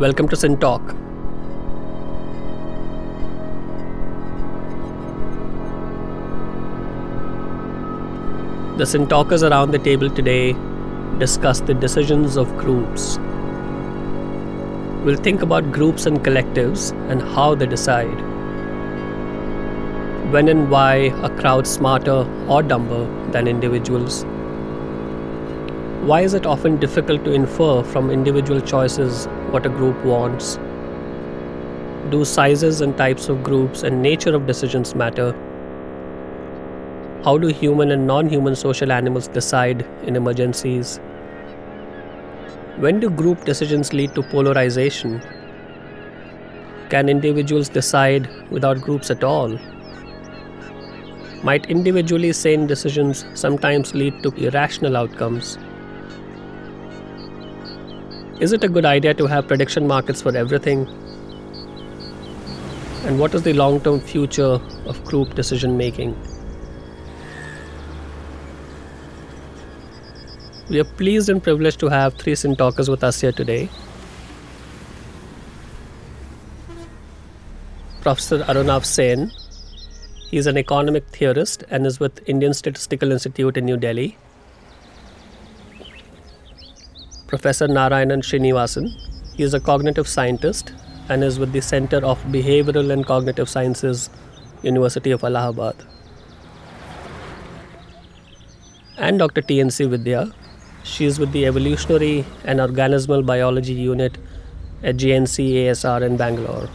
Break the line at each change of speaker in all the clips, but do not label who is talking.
Welcome to Sin Talk. The Sin Talkers around the table today discuss the decisions of groups. We'll think about groups and collectives and how they decide. When and why are crowds smarter or dumber than individuals? Why is it often difficult to infer from individual choices what a group wants? Do sizes and types of groups and nature of decisions matter? How do human and non human social animals decide in emergencies? When do group decisions lead to polarization? Can individuals decide without groups at all? Might individually sane decisions sometimes lead to irrational outcomes? Is it a good idea to have prediction markets for everything? And what is the long term future of group decision making? We are pleased and privileged to have three Sin talkers with us here today. Professor Arunava Sen. He is an economic theorist and is with Indian Statistical Institute in New Delhi. Professor Narayanan Srinivasan. He is a cognitive scientist and is with the Center of Behavioral and Cognitive Sciences, University of Allahabad. And Dr. T.N.C. Vidya. She is with the Evolutionary and Organismal Biology Unit at GNC ASR in Bangalore.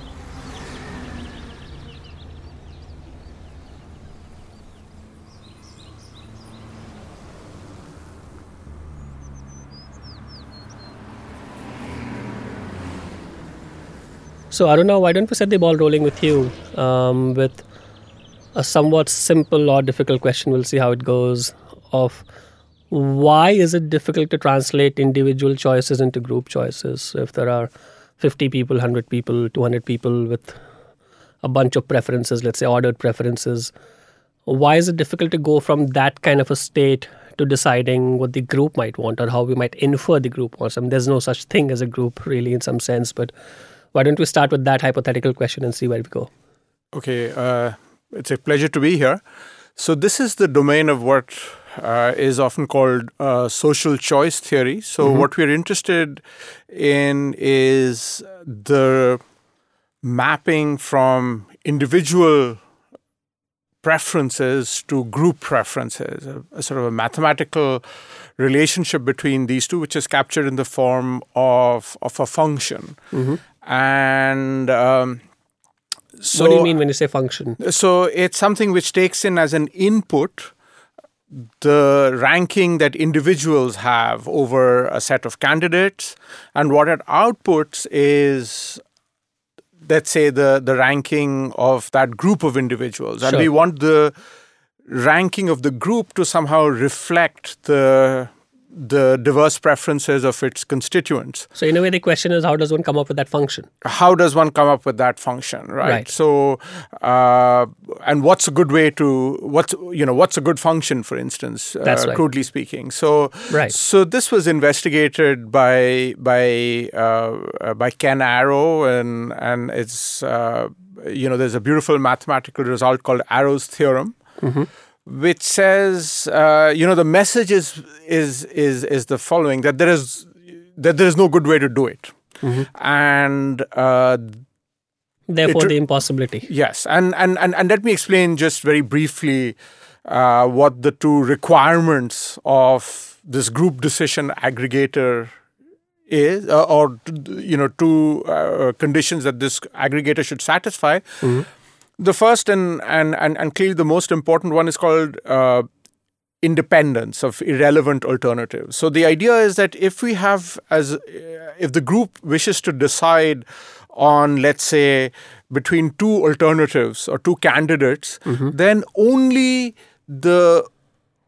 So, Aruna, why don't we set the ball rolling with you um, with a somewhat simple or difficult question? We'll see how it goes. Of why is it difficult to translate individual choices into group choices? If there are 50 people, 100 people, 200 people with a bunch of preferences, let's say ordered preferences, why is it difficult to go from that kind of a state to deciding what the group might want or how we might infer the group wants? I mean, there's no such thing as a group, really, in some sense, but why don't we start with that hypothetical question and see where we go?
Okay, uh, it's a pleasure to be here. So, this is the domain of what uh, is often called uh, social choice theory. So, mm-hmm. what we're interested in is the mapping from individual preferences to group preferences, a, a, sort of a mathematical relationship between these two, which is captured in the form of, of a function. Mm-hmm and um,
so what do you mean when you say function?
So it's something which takes in as an input the ranking that individuals have over a set of candidates. And what it outputs is let's say the the ranking of that group of individuals. And we want the ranking of the group to somehow reflect the the diverse preferences of its constituents.
So, in a way, the question is how does one come up with that function?
How does one come up with that function, right? right. So, uh, and what's a good way to what's you know what's a good function, for instance,
uh, right.
crudely speaking. So,
right.
So this was investigated by by uh, by Ken Arrow, and and it's uh, you know there's a beautiful mathematical result called Arrow's theorem. Mm-hmm which says, uh, you know, the message is is is is the following that there is that there is no good way to do it, mm-hmm. and uh,
therefore it, the impossibility.
Yes, and and and and let me explain just very briefly uh, what the two requirements of this group decision aggregator is, uh, or you know, two uh, conditions that this aggregator should satisfy. Mm-hmm the first and, and, and, and clearly the most important one is called uh, independence of irrelevant alternatives. So the idea is that if we have, as if the group wishes to decide on, let's say, between two alternatives or two candidates, mm-hmm. then only the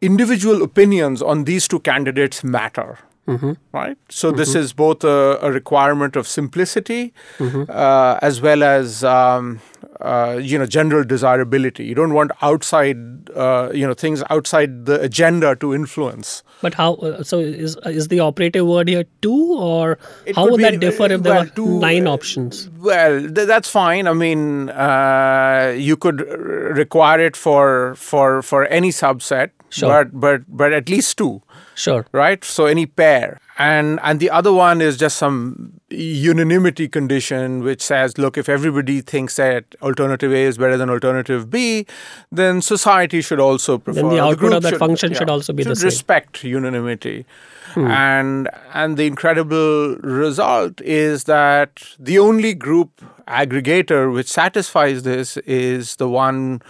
individual opinions on these two candidates matter. Mm-hmm. Right. So mm-hmm. this is both a, a, requirement of simplicity mm-hmm. uh, as well as um, uh, you know general desirability. You don't want outside uh, you know things outside the agenda to influence.
But how? Uh, so is is the operative word here two, or
It
how would
be,
that differ if there
well,
were
two,
nine
uh,
options?
Well, th- that's fine. I mean, uh, you could require it for for for any subset,
Sure.
but but but at least two,
Sure.
right? So any pair, and and the other one is just some unanimity condition which says, look, if everybody thinks that alternative A is better than alternative B, then society should also prefer.
the output
group
of that function should also be the same.
respect unanimity. Hmm. And and the incredible result is that the only group aggregator which satisfies this is the one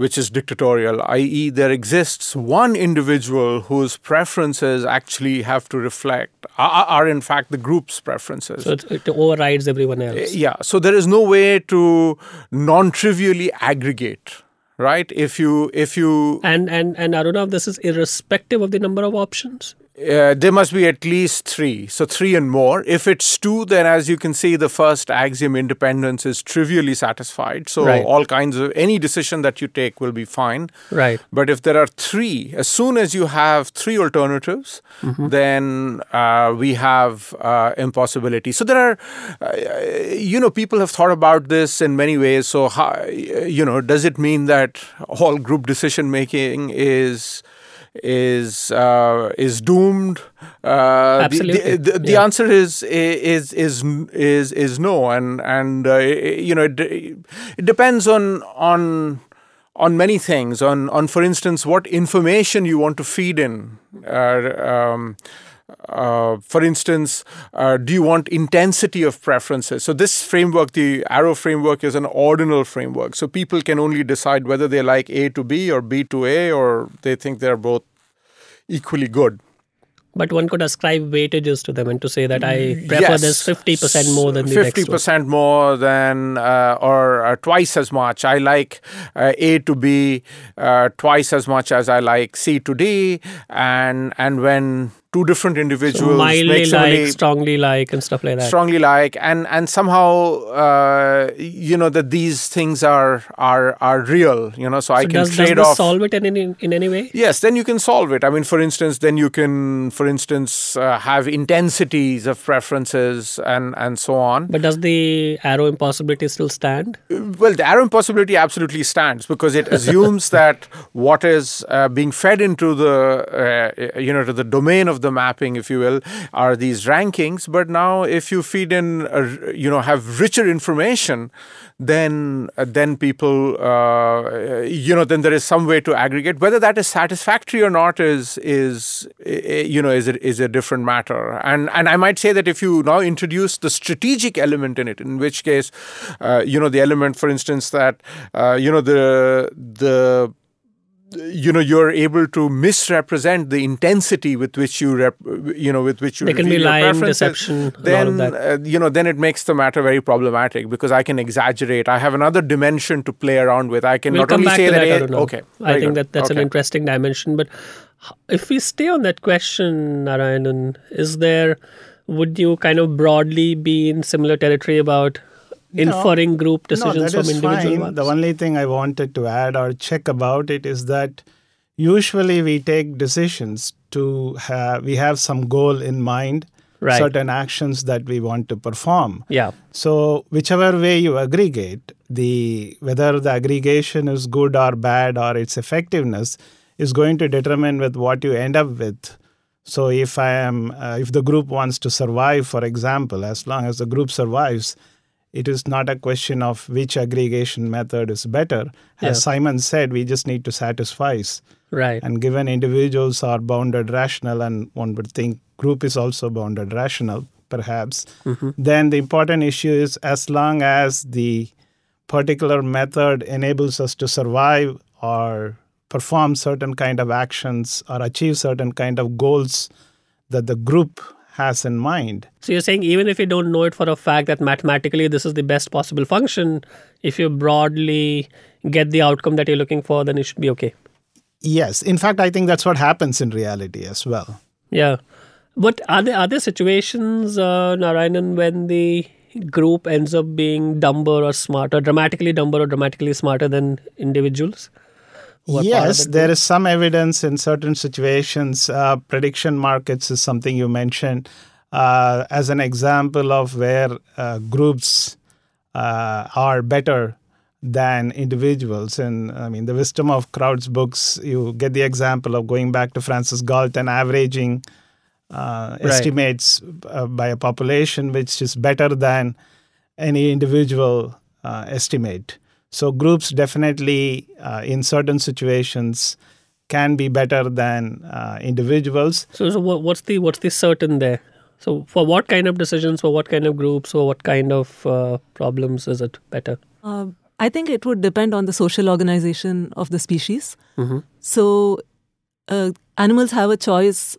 which is dictatorial, i.e., there exists one individual whose preferences actually have to reflect, are, are in fact the group's preferences.
So it, it overrides everyone eh, else.
Yeah, so there is no way to non-trivially aggregate, right? If you if you
And and and Arunav, this is irrespective of the number of options.
Uh, there must be at least three, so three and more. If it's two, then as you can see, the first axiom independence is trivially satisfied. So
Right.
all kinds of any decision that you take will be fine.
Right.
But if there are three, as soon as you have three alternatives, then uh, we have uh, impossibility. So there are, uh, you know, people have thought about this in many ways. So, how, you know, does it mean that all group decision making is is uh, is doomed? Uh, the-
Absolutely.
The, the, the
Yeah.
answer is is is is is no, and and uh, you know, it, it depends on on on many things on on for instance what information you want to feed in uh, um, uh, for instance, uh, do you want intensity of preferences? So, this framework, the Arrow framework, is an ordinal framework. So, people can only decide whether they like A to B or B to A, or they think they're both equally good.
But one could ascribe weightages to them and to say that I prefer
Yes.
this 50% more than the
fifty
next one.
percent more than uh, or uh, twice as much. I like uh, A to B uh, twice as much as I like C to D, and and when two different individuals
Mildly like, strongly like, and stuff like that.
strongly like, and and somehow uh, you know that these things are are are real. You know, so, I can
does, does
trade
this
off.
solve it in any, in any way?
Yes, then you can solve it. I mean, for instance, then you can, for instance, uh, have intensities of preferences and and so on.
But does the arrow impossibility still stand?
Well, the arrow impossibility absolutely stands because it assumes that what is uh, being fed into the uh, you know to the domain of the mapping, if you will, are these rankings. But now, if you feed in uh, you know have richer information, then uh, then people uh, you know then there is some way to aggregate. Whether that is satisfactory or not is is uh, you know is a, is a different matter. And and I might say that if you now introduce the strategic element in it, in which case, uh, you know the element, for instance, that uh, you know the the you know you're able to misrepresent the intensity with which you rep, you know with which you
There can be lying, deception, a lot of
then
that.
uh, you know then it makes the matter very problematic because i can exaggerate i have another dimension to play around with i can
We'll
not only say
that,
that. A- okay
I think
good.
that that's an interesting dimension. But if we stay on that question, Narayanan, is there, would you kind of broadly be in similar territory about inferring group decisions
no,
from individual
fine.
ones?
The only thing I wanted to add or check about it is that usually we take decisions to have we have some goal in mind,
Right.
certain actions that we want to perform.
yeah.
So whichever way you aggregate, the whether the aggregation is good or bad or its effectiveness is going to determine with what you end up with. So if I am uh, if the group wants to survive, for example, as long as the group survives, it is not a question of which aggregation method is better. As
Yeah.
Simon said, we just need to satisfy.
Right.
And given individuals are bounded rational, and one would think group is also bounded rational, perhaps, mm-hmm. then the important issue is as long as the particular method enables us to survive or perform certain kind of actions or achieve certain kind of goals that the group has in mind.
So you're saying even if you don't know it for a fact that mathematically this is the best possible function, if you broadly get the outcome that you're looking for, then it should be okay.
Yes, in fact, I think that's what happens in reality as well.
Yeah. But are there are there situations, uh, Narayanan, when the group ends up being dumber or smarter, dramatically dumber or dramatically smarter than individuals?
Yes, there
group?
is some evidence in certain situations. Uh, prediction markets is something you mentioned uh, as an example of where uh, groups uh, are better than individuals. And I mean, the wisdom of crowds books, you get the example of going back to Francis Galton, averaging uh,
Right.
estimates uh, by a population which is better than any individual uh, estimate. So groups definitely, uh, in certain situations, can be better than uh, individuals.
So, so what, what's the what's the certain there? So, for what kind of decisions, for what kind of groups, or what kind of uh, problems is it better?
Uh, I think it would depend on the social organization of the species.
Mhm.
So, uh, animals have a choice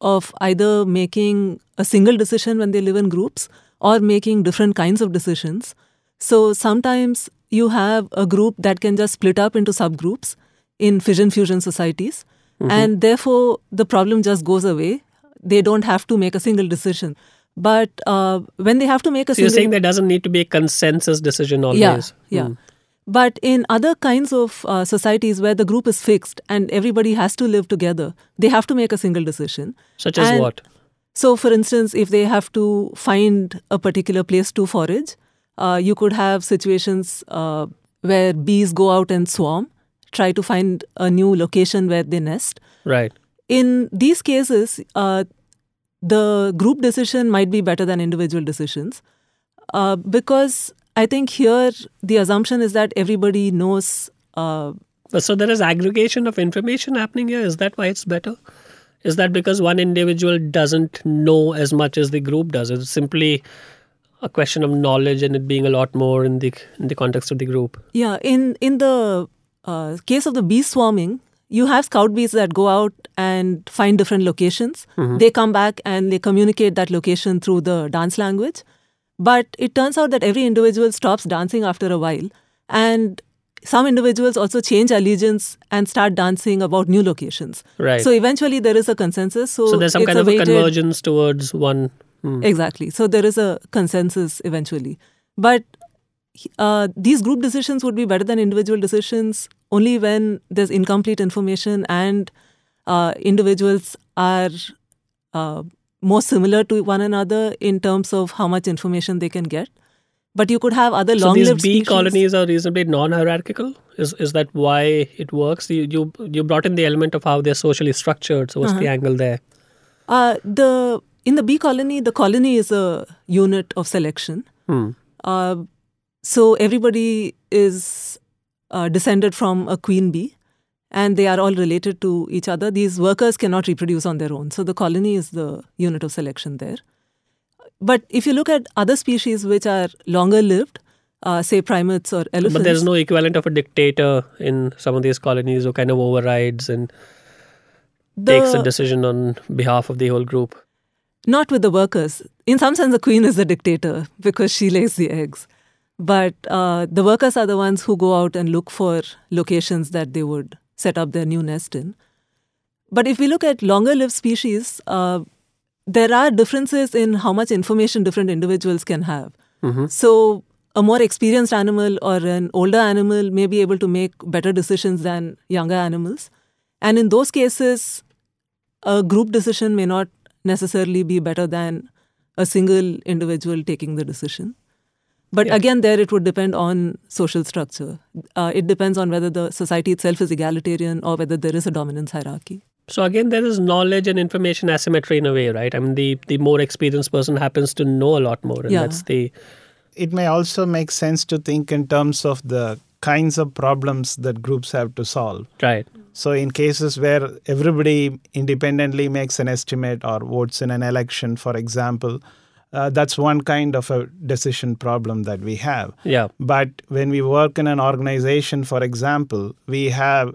of either making a single decision when they live in groups or making different kinds of decisions. So, sometimes you have a group that can just split up into subgroups in fission fusion societies, and therefore the problem just goes away. They don't have to make a single decision. But uh, when they have to make a
So, you're saying there doesn't need to be a consensus decision always.
yeah, yeah.
Hmm.
But in other kinds of uh, societies where the group is fixed and everybody has to live together, they have to make a single decision.
Such as
And
what?
So, for instance, if they have to find a particular place to forage, uh, you could have situations uh, where bees go out and swarm, try to find a new location where they nest.
Right.
In these cases, uh, the group decision might be better than individual decisions uh, because I think here the assumption is that everybody knows. Uh,
So there is aggregation of information happening here. Is that why it's better? Is that because one individual doesn't know as much as the group does? It's simply a question of knowledge and it being a lot more in the in the context of the group.
yeah, in in the uh, case of the bee swarming, you have scout bees that go out and find different locations. They come back and they communicate that location through the dance language. But it turns out that every individual stops dancing after a while, and some individuals also change allegiance and start dancing about new locations.
Right.
So eventually there is a consensus. So,
So there's some kind of a
weighted-
convergence towards one. Hmm.
Exactly. So there is a consensus eventually. But uh, these group decisions would be better than individual decisions only when there's incomplete information and uh, individuals are uh, more similar to one another in terms of how much information they can get. But you could have other
So these
long-lived
bee colonies are reasonably non-hierarchical. Is is that why it works? You you you brought in the element of how they're socially structured. So what's
Uh-huh.
the angle there?
Uh, the in the bee colony, the colony is a unit of selection.
Hmm.
Uh, so everybody is uh, descended from a queen bee, and they are all related to each other. These workers cannot reproduce on their own, so the colony is the unit of selection there. But if you look at other species which are longer lived, uh, say primates or elephants,
But there's no equivalent of a dictator in some of these colonies who kind of overrides and takes a decision on behalf of the whole group.
Not with the workers. In some sense, the queen is the dictator because she lays the eggs. But uh, the workers are the ones who go out and look for locations that they would set up their new nest in. But if we look at longer lived species, uh, there are differences in how much information different individuals can have. So, a more experienced animal or an older animal may be able to make better decisions than younger animals. And in those cases, a group decision may not necessarily be better than a single individual taking the decision. But
Yeah.
again, there it would depend on social structure. Uh, it depends on whether the society itself is egalitarian or whether there is a dominance hierarchy.
So again, there is knowledge and information asymmetry in a way, right? I mean, the the more experienced person happens to know a lot more, and
Yeah.
that's the
It may also make sense to think in terms of the kinds of problems that groups have to solve.
right.
So, in cases where everybody independently makes an estimate or votes in an election, for example, uh, that's one kind of a decision problem that we have.
Yeah.
But when we work in an organization, for example, we have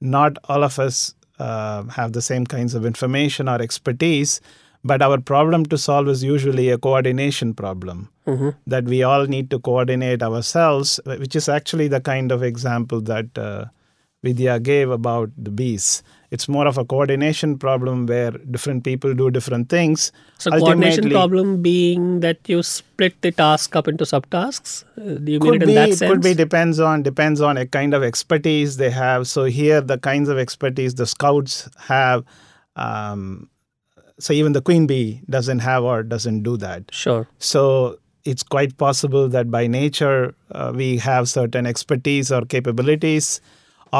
not all of us uh, have the same kinds of information or expertise, but our problem to solve is usually a coordination problem that we all need to coordinate ourselves, which is actually the kind of example that uh, Vidya gave about the bees. It's more of a coordination problem where different people do different things.
So coordination problem being that you split the task up into subtasks. Uh, Do you mean it in
be
that sense?
could be depends on depends on a kind of expertise they have so here the kinds of expertise the scouts have um, so even the queen bee doesn't have or doesn't do that
Sure.
so it's quite possible that by nature uh, we have certain expertise or capabilities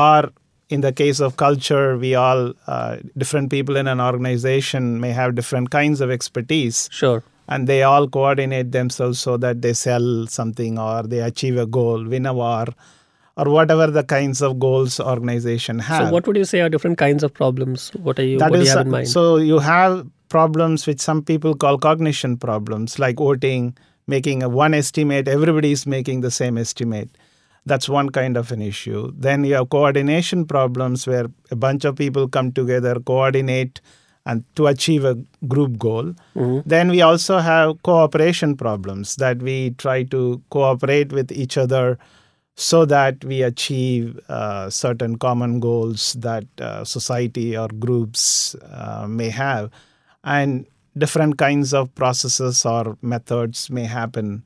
or in the case of culture we all uh, different people in an organization may have different kinds of expertise
Sure.
and they all coordinate themselves so that they sell something or they achieve a goal, win a war, or whatever the kinds of goals organization have.
So what would you say are different kinds of problems? What are you?
That
what do you have in mind?
so you have problems which some people call cognition problems, like voting, making a one estimate. Everybody is making the same estimate. That's one kind of an issue. Then you have coordination problems where a bunch of people come together, coordinate, and to achieve a group goal. Then we also have cooperation problems that we try to cooperate with each other so that we achieve uh, certain common goals that uh, society or groups uh, may have. And different kinds of processes or methods may happen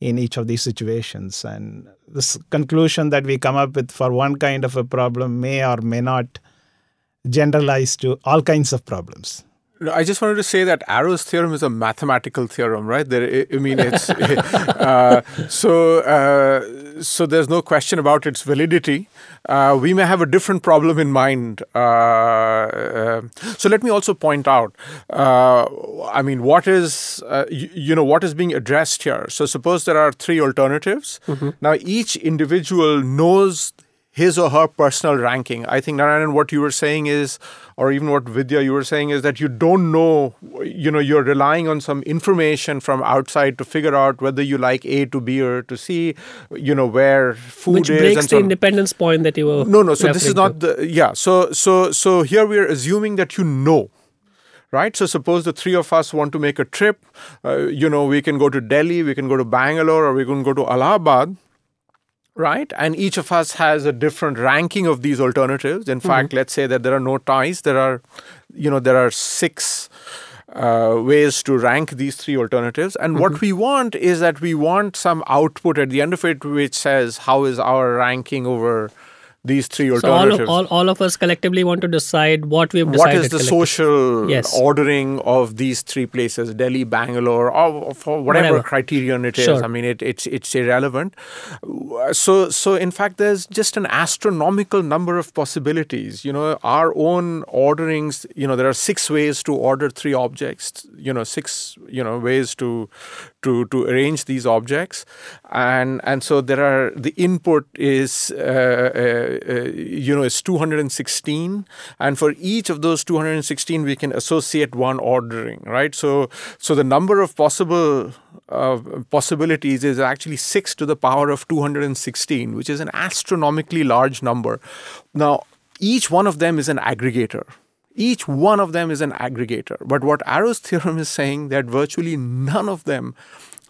in each of these situations. And this conclusion that we come up with for one kind of a problem may or may not generalize to all kinds of problems.
No, I just wanted to say that Arrow's theorem is a mathematical theorem, right? There, I- mean, it's uh, so uh, so. There's no question about its validity. Uh, we may have a different problem in mind. Uh, uh, so let me also point out. Uh, I mean, what is uh, you, you know what is being addressed here? So suppose there are three alternatives. Now each individual knows his or her personal ranking. I think Narayan, what you were saying is, or even what Vidya you were saying is that you don't know, you know, you're relying on some information from outside to figure out whether you like A to B or to C, you know, where food
Which
is.
breaks
and
the
so
independence point that you were.
No, no. So this is not the yeah. So so so here we are assuming that you know. Right, so suppose the three of us want to make a trip. Uh, you know, we can go to Delhi, we can go to Bangalore, or we can go to Allahabad right? And each of us has a different ranking of these alternatives. In fact, let's say that there are no ties. There are, you know, there are six uh, ways to rank these three alternatives. And what we want is that we want some output at the end of it which says how is our ranking over these three alternatives.
So all of, all, all of us collectively want to decide what we've
what
decided.
is the social
Yes.
ordering of these three places delhi bangalore or for whatever,
Whatever.
criterion it is
Sure.
i mean it, it's it's irrelevant so so in fact there's just an astronomical number of possibilities you know our own orderings you know there are six ways to order three objects you know six you know ways to to to arrange these objects. And and so there are the input is uh, uh, uh, you know is 216 and for each of those 216 we can associate one ordering right? So so the number of possible uh, possibilities is actually 6 to the power of 216 which is an astronomically large number. Now each one of them is an aggregator each one of them is an aggregator. But what Arrow's theorem is saying that virtually none of them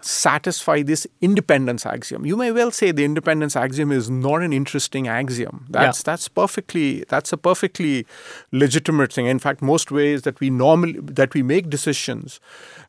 satisfy this independence axiom. You may well say the independence axiom is not an interesting axiom. That's that's perfectly that's a perfectly legitimate thing. In fact, most ways that we normally that we make decisions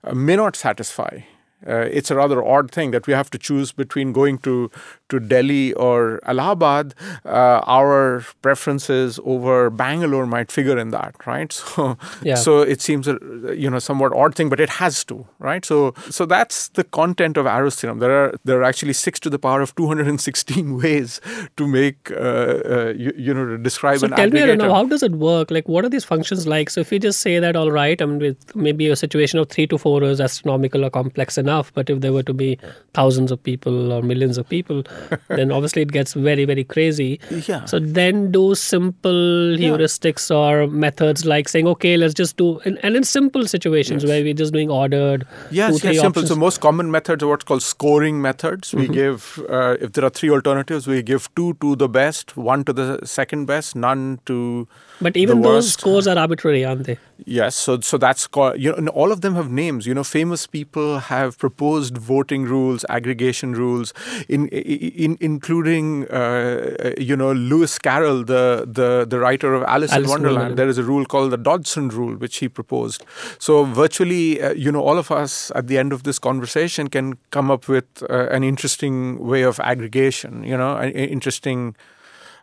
uh, may not satisfy. Uh, it's a rather odd thing that we have to choose between going to to Delhi or Allahabad. Uh, our preferences over Bangalore might figure in that, right? So,
Yeah.
so it seems a you know somewhat odd thing, but it has to, right? So, so that's the content of Arrow's theorem. There are there are actually six to the power of 216 ways to make uh, uh, you, you know to describe
So
an So
tell me, I don't know, how does it work? Like, what are these functions like? So if you just say that, all right, I mean, with maybe a situation of three to four is astronomical or complex enough, but if there were to be thousands of people or millions of people, then obviously it gets very, very crazy.
Yeah.
So then do simple heuristics or methods like saying, okay, let's just do, and, and in simple situations where we're just doing ordered.
Yes,
two,
yes, simple.
options.
So most common methods are what's called scoring methods. We give, uh, if there are three alternatives, we give two to the best, one to the second best, none to
But even those scores are arbitrary, aren't they?
Yes, so so that's called you know, and all of them have names. You know, famous people have proposed voting rules, aggregation rules, in, in including uh, you know Lewis Carroll, the the the writer of Alice,
Alice
in Wonderland.
Wonderland.
There is a rule called the Dodgson rule, which he proposed. So virtually, uh, you know, all of us at the end of this conversation can come up with uh, an interesting way of aggregation. You know, an interesting.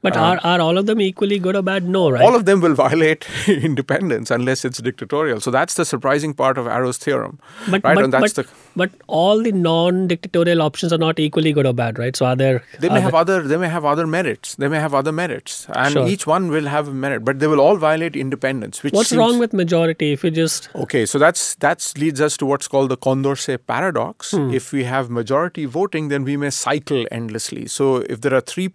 But are, are all of them equally good or bad? No, right?
Uh, All of them will violate independence unless it's dictatorial. So that's the surprising part of Arrow's theorem,
but,
right?
but, but,
the
but all the non-dictatorial options are not equally good or bad, right? So are there?
they may
there-
have other they may have other merits. They may have other merits, and
Sure.
each one will have a merit, but they will all violate independence. Which
What's
seems-
wrong with majority if you just
Okay, so that's that's leads us to what's called the Condorcet paradox.
Hmm.
If we have majority voting, then we may cycle endlessly. So if there are three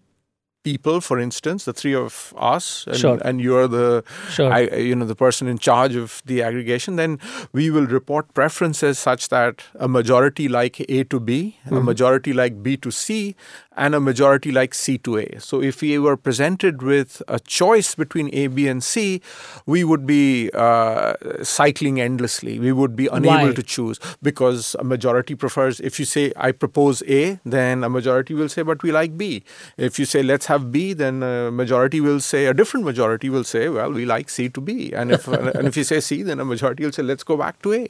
people, for instance, the three of us, and,
Sure.
and you're the
Sure.
I, you know the person in charge of the aggregation, then we will report preferences such that a majority like A to B,
Mm-hmm.
a majority like B to C, and a majority like C to A. So if we were presented with a choice between A, B, and C, we would be uh, cycling endlessly. We would be unable
Why?
to choose because a majority prefers. If you say I propose A, then a majority will say, but we like B. If you say let's have B, then a majority will say a different majority will say, well, we like C to B. And if and if you say C, then a majority will say let's go back to A.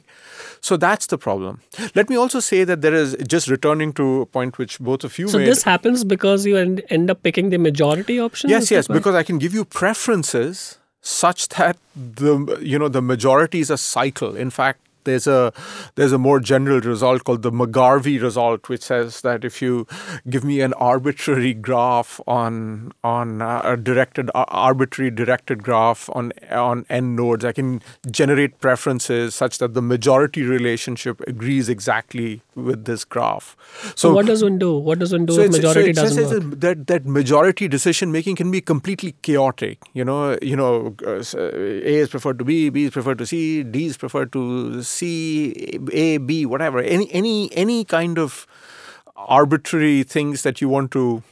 So that's the problem. Let me also say that there is just returning to a point which both of you
so
made.
this happens because you end, end up picking the majority option?
Yes, yes, because I can give you preferences such that the you know the majority is a cycle. In fact, there's a there's a more general result called the McGarvey result, which says that if you give me an arbitrary graph on on uh, a directed uh, arbitrary directed graph on on n nodes, I can generate preferences such that the majority relationship agrees exactly with this graph.
So, what does one do? What does one do if majority
it says
doesn't work?
that that majority decision making can be completely chaotic. You know, you know, uh, uh, A is preferred to B, B is preferred to C, D is preferred to C, A, B, whatever. Any any any kind of arbitrary things that you want to.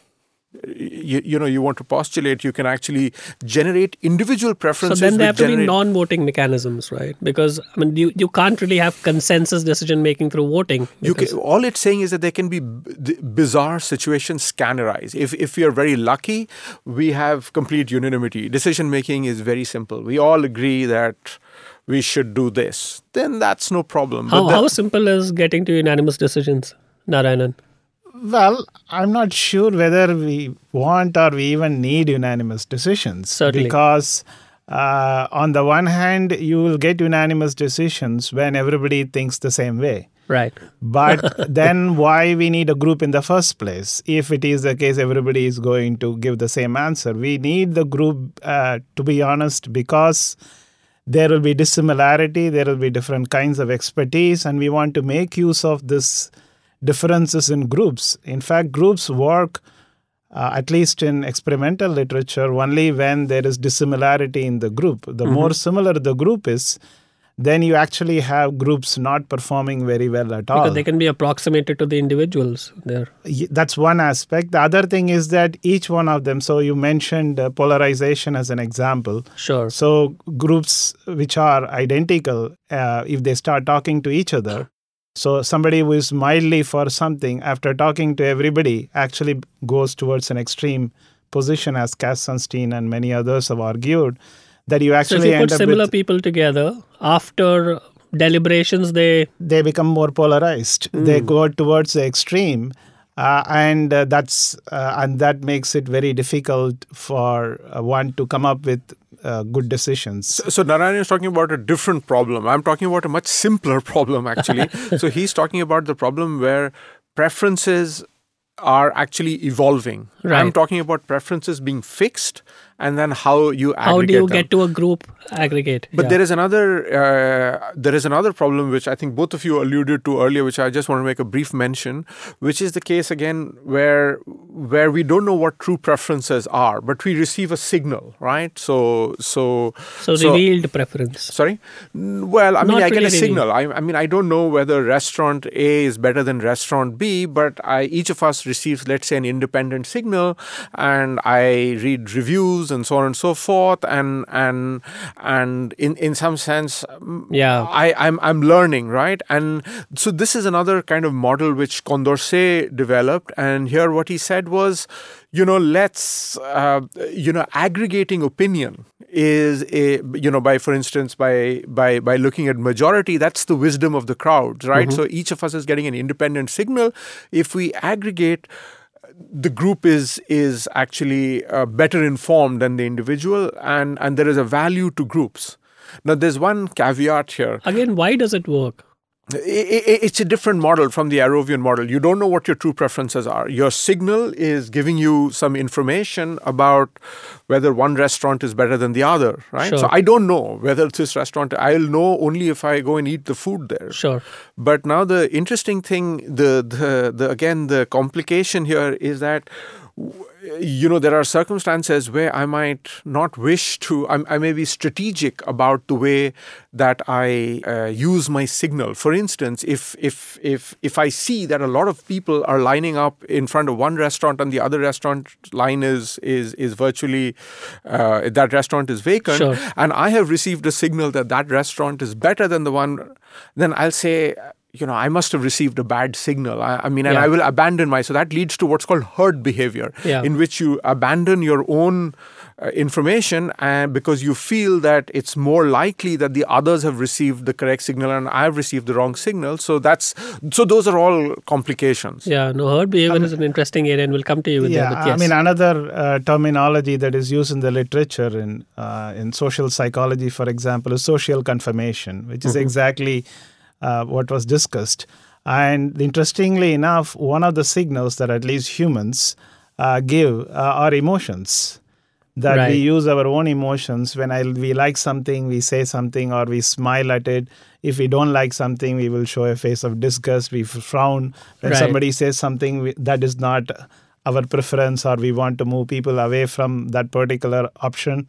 You, you know you want to postulate you can actually generate individual preferences So
then there have to be non-voting mechanisms, right? Because I mean, you, you can't really have consensus decision making through voting.
You can, all it's saying is that there can be b- bizarre situations scannerized. If if we are very lucky, we have complete unanimity. Decision making is very simple. We all agree that we should do this. Then that's no problem.
how,
the-
how simple is getting to unanimous decisions, Narayanan?
Well, I'm not sure whether we want or we even need unanimous decisions.
Certainly.
Because uh, on the one hand, you will get unanimous decisions when everybody thinks the same way.
Right.
But then why we need a group in the first place? If it is the case, everybody is going to give the same answer. We need the group, uh, to be honest, because there will be dissimilarity, there will be different kinds of expertise, and we want to make use of this differences in groups. In fact, groups work, uh, at least in experimental literature, only when there is dissimilarity in the group. The more similar the group is, then you actually have groups not performing very well at all.
Because they can be approximated to the individuals there.
That's one aspect. The other thing is that each one of them, so you mentioned uh, polarization as an example.
Sure.
So groups which are identical, uh, if they start talking to each other, so somebody who is mildly for something after talking to everybody actually goes towards an extreme position, as Cass Sunstein and many others have argued, that you
So if
actually
you put
up
similar
with,
people together after deliberations, they
they become more polarized. They go towards the extreme. Uh, and uh, that's uh, and that makes it very difficult for uh, one to come up with uh, good decisions.
So Narayan is talking about a different problem. I'm talking about a much simpler problem, actually. so he's talking about the problem where preferences are actually evolving. I'm talking about preferences being fixed and then how you aggregate
how do you
them.
get to a group aggregate?
But
Yeah.
there is another uh, there is another problem which I think both of you alluded to earlier, which I just want to make a brief mention, which is the case again where where we don't know what true preferences are, but we receive a signal, right? So so
so revealed preference.
Sorry. Well, I mean,
Not
I get a signal. I, I mean, I don't know whether restaurant A is better than restaurant B, but I each of us receives, let's say, an independent signal, and I read reviews and so on and so forth and and and in in some sense
Yeah.
I, I'm I'm learning, right? And so this is another kind of model which Condorcet developed. And here what he said was, you know, let's uh, you know, aggregating opinion is a you know by for instance by by by looking at majority that's the wisdom of the crowds right so each of us is getting an independent signal if we aggregate the group is is actually uh, better informed than the individual and and there is a value to groups now there's one caveat here
Again, why does it work?
It's a different model from the Arrovian model. You don't know what your true preferences are. Your signal is giving you some information about whether one restaurant is better than the other, right?
Sure.
So I don't know whether this restaurant. I'll know only if I go and eat the food there.
Sure.
But now the interesting thing, the the, the again the complication here is that you know there are circumstances where I might not wish to. I'm, I may be strategic about the way that I uh, use my signal. For instance, if if if if I see that a lot of people are lining up in front of one restaurant and the other restaurant line is is is virtually uh, that restaurant is vacant,
Sure.
and I have received a signal that that restaurant is better than the one, then I'll say, you know, I must have received a bad signal. I, I mean, and
Yeah.
I will abandon my. So that leads to what's called herd behavior,
Yeah.
in which you abandon your own uh, information and because you feel that it's more likely that the others have received the correct signal and I've received the wrong signal. So that's so those are all complications.
Yeah, no, herd behavior is an interesting area, and we'll come to you with
yeah,
that. But yes.
I mean another uh, terminology that is used in the literature in uh, in social psychology, for example, is social confirmation, which is exactly uh, what was discussed. And interestingly enough, one of the signals that at least humans uh, give uh, are emotions. That
Right.
we use our own emotions when I, we like something, we say something, or we smile at it. If we don't like something, we will show a face of disgust. We frown when
Right.
somebody says something that is not our preference, or we want to move people away from that particular option.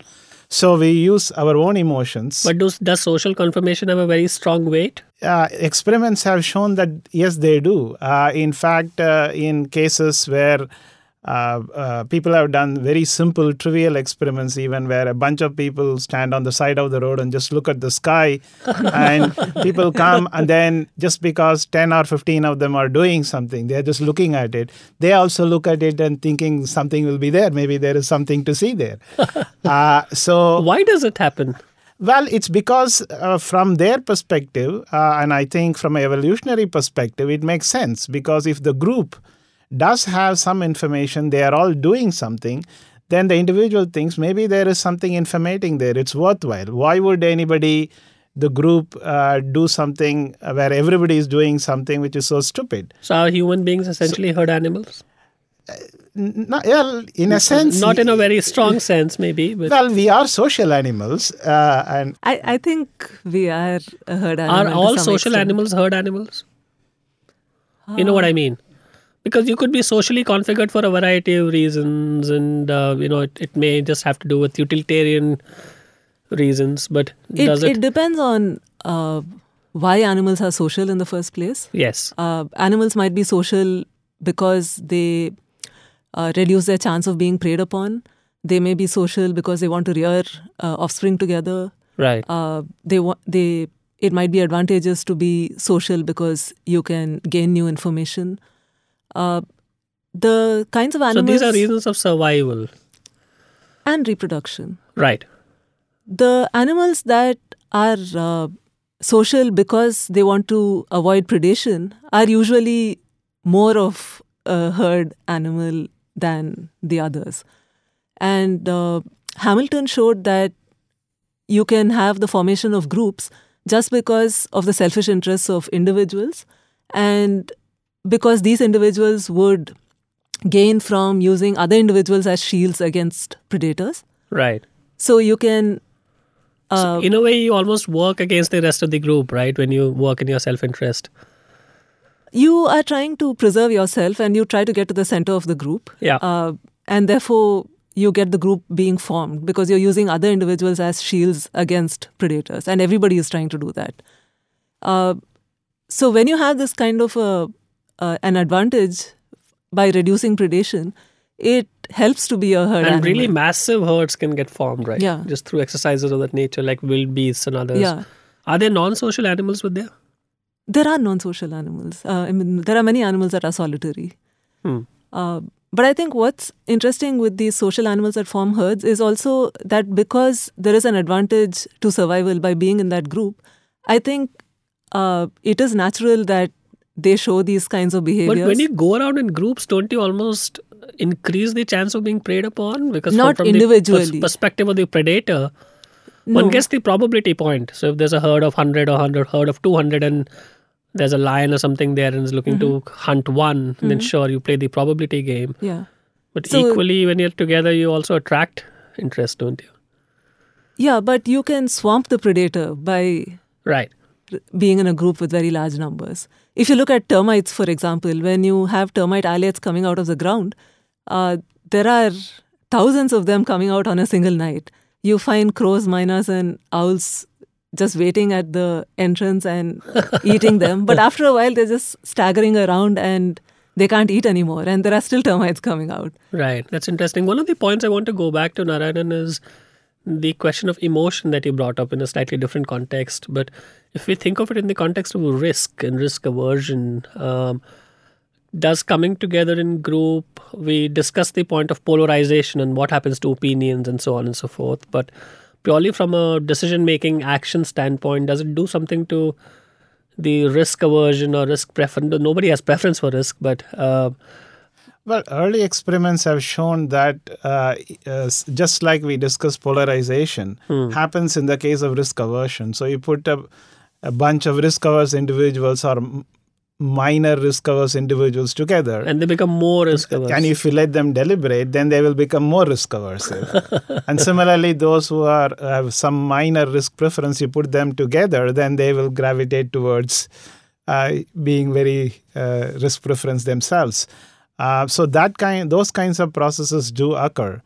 So we use our own emotions.
but does, does social confirmation have a very strong weight?
uh, experiments have shown that yes, they do. Uh, in fact, uh, in cases where uh, uh, people have done very simple, trivial experiments, even where a bunch of people stand on the side of the road and just look at the sky, and people come, and then just because 10 or 15 of them are doing something, they're just looking at it, they also look at it and thinking something will be there. Maybe there is something to see there. uh, so
Why does it happen?
well, it's because uh, from their perspective, uh, and I think from an evolutionary perspective, it makes sense because if the group does have some information, they are all doing something, then the individual thinks maybe there is something informating there. It's worthwhile. Why would anybody, the group, uh, do something where everybody is doing something which is so stupid?
So are human beings essentially herd animals?
N- no- well, in a sense,
Not in a very strong sense, maybe, but
well, we are social animals, uh, and
I, I think we are a herd animal.
are all social
extent.
animals herd animals? You know what I mean? Because you could be socially configured for a variety of reasons, and uh, you know it, it may just have to do with utilitarian reasons. But
It,
does it?
it depends on uh, why animals are social in the first place.
yes.
Uh, animals might be social because they uh, reduce their chance of being preyed upon. They may be social because they want to rear uh, offspring together.
Right.
Uh, they want they. It might be advantageous to be social because you can gain new information. Uh, the kinds of animals.
so these are reasons of survival.
and reproduction.
Right.
the animals that are uh, social because they want to avoid predation are usually more of a herd animal than the others. And uh, Hamilton showed that you can have the formation of groups just because of the selfish interests of individuals and because these individuals would gain from using other individuals as shields against predators.
Right.
So you can
So in a way, you almost work against the rest of the group, right? When you work in your self-interest.
you are trying to preserve yourself and you try to get to the center of the group.
Yeah.
Uh, and therefore, you get the group being formed because you're using other individuals as shields against predators, and everybody is trying to do that. Uh, so when you have this kind of a, uh, an advantage by reducing predation, it helps to be a herd
and
animal.
really massive herds can get formed, right?
Yeah.
Just through exercises of that nature, like wildebeests and others.
Yeah.
Are there non-social animals with there?
There are non-social animals. Uh, I mean, there are many animals that are solitary.
Hmm.
Uh, but I think what's interesting with these social animals that form herds is also that because there is an advantage to survival by being in that group, I think uh, it is natural that they show these kinds of behaviors.
But when you go around in groups, don't you almost increase the chance of being preyed upon? Because
Not
from, from the
individually.
pers- perspective of the predator,
No.
one gets the probability point. So if there's a herd of 100 or 100, herd of 200 and there's a lion or something there and is looking to mm-hmm. hunt one, then mm-hmm. sure, you play the probability game.
yeah.
But
So-
equally, when you're together, you also attract interest, don't you?
Yeah, but you can swamp the predator by
Right.
being in a group with very large numbers. If you look at termites, for example, when you have termite alates coming out of the ground, uh, there are thousands of them coming out on a single night. You find crows, mynas, and owls just waiting at the entrance and eating them. But after a while, they're just staggering around and they can't eat anymore. And there are still termites coming out.
Right. That's interesting. One of the points I want to go back to, Narayanan, is the question of emotion that you brought up in a slightly different context. But if we think of it in the context of risk and risk aversion, um, does coming together in group, we discuss the point of polarization and what happens to opinions and so on and so forth. But purely from a decision making action standpoint, does it do something to the risk aversion or risk preference? Nobody has preference for risk, but uh,
Well, early experiments have shown that uh, uh, just like we discussed, polarization happens in the case of risk aversion. So you put a, a bunch of risk averse individuals or m- minor risk averse individuals together.
and they become more risk averse.
and if you let them deliberate, then they will become more risk averse. and similarly, those who are have some minor risk preference, you put them together, then they will gravitate towards uh, being very uh, risk preference themselves. Uh, so that kind, those kinds of processes do occur.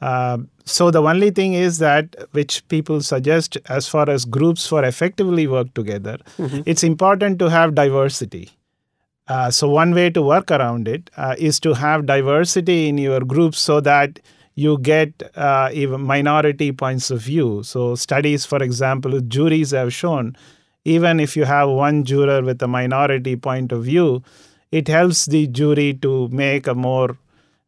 Uh, so the only thing is that which people suggest as far as groups for effectively work together, it's important to have diversity. Uh, so one way to work around it uh, is to have diversity in your groups so that you get uh, even minority points of view. So studies, for example, with juries have shown even if you have one juror with a minority point of view, it helps the jury to make a more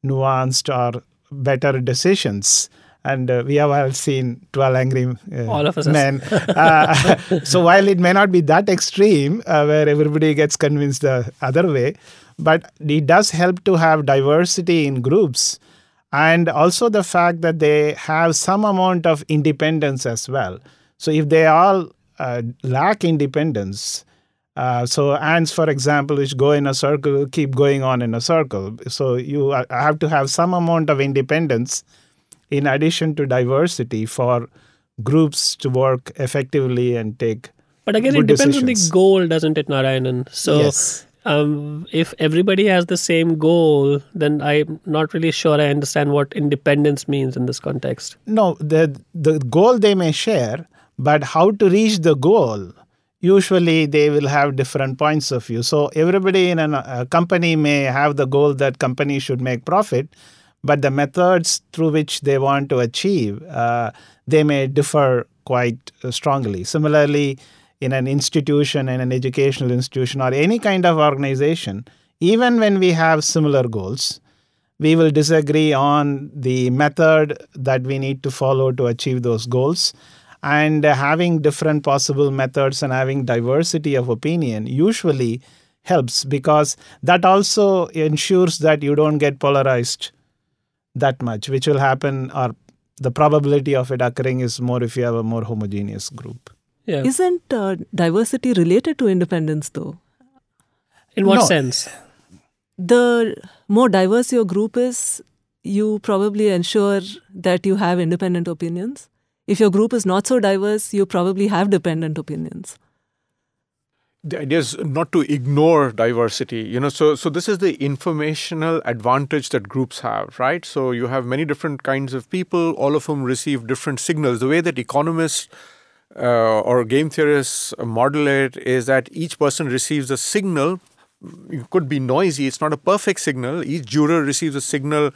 nuanced or better decisions. And uh, we have all seen 12 Angry uh,
All of us
Men. Uh, so while it may not be that extreme uh, where everybody gets convinced the other way, but it does help to have diversity in groups and also the fact that they have some amount of independence as well. So if they all uh, lack independence, uh, so ants, for example, which go in a circle, keep going on in a circle. So you have to have some amount of independence in addition to diversity for groups to work effectively and take
But again, it depends on the goal, doesn't it, Narayanan? So,
Yes.
um, if everybody has the same goal, then I'm not really sure I understand what independence means in this context.
No, the the goal they may share, but how to reach the goal, usually they will have different points of view. So everybody in an, a company may have the goal that company should make profit, but the methods through which they want to achieve, uh, they may differ quite uh, strongly. Similarly, in an institution, in an educational institution, or any kind of organization, even when we have similar goals, we will disagree on the method that we need to follow to achieve those goals. And having different possible methods and having diversity of opinion usually helps because that also ensures that you don't get polarized that much, which will happen, or the probability of it occurring is more if you have a more homogeneous group.
Yeah.
Isn't uh, diversity related to independence, though?
in what
no.
sense?
the more diverse your group is, you probably ensure that you have independent opinions. If your group is not so diverse, you probably have dependent opinions.
the idea is not to ignore diversity you know so so this is the informational advantage that groups have right? So you have many different kinds of people all of whom receive different signals. The way that economists uh, or game theorists model it is that each person receives a signal. It could be noisy it's not a perfect signal. Each juror receives a signal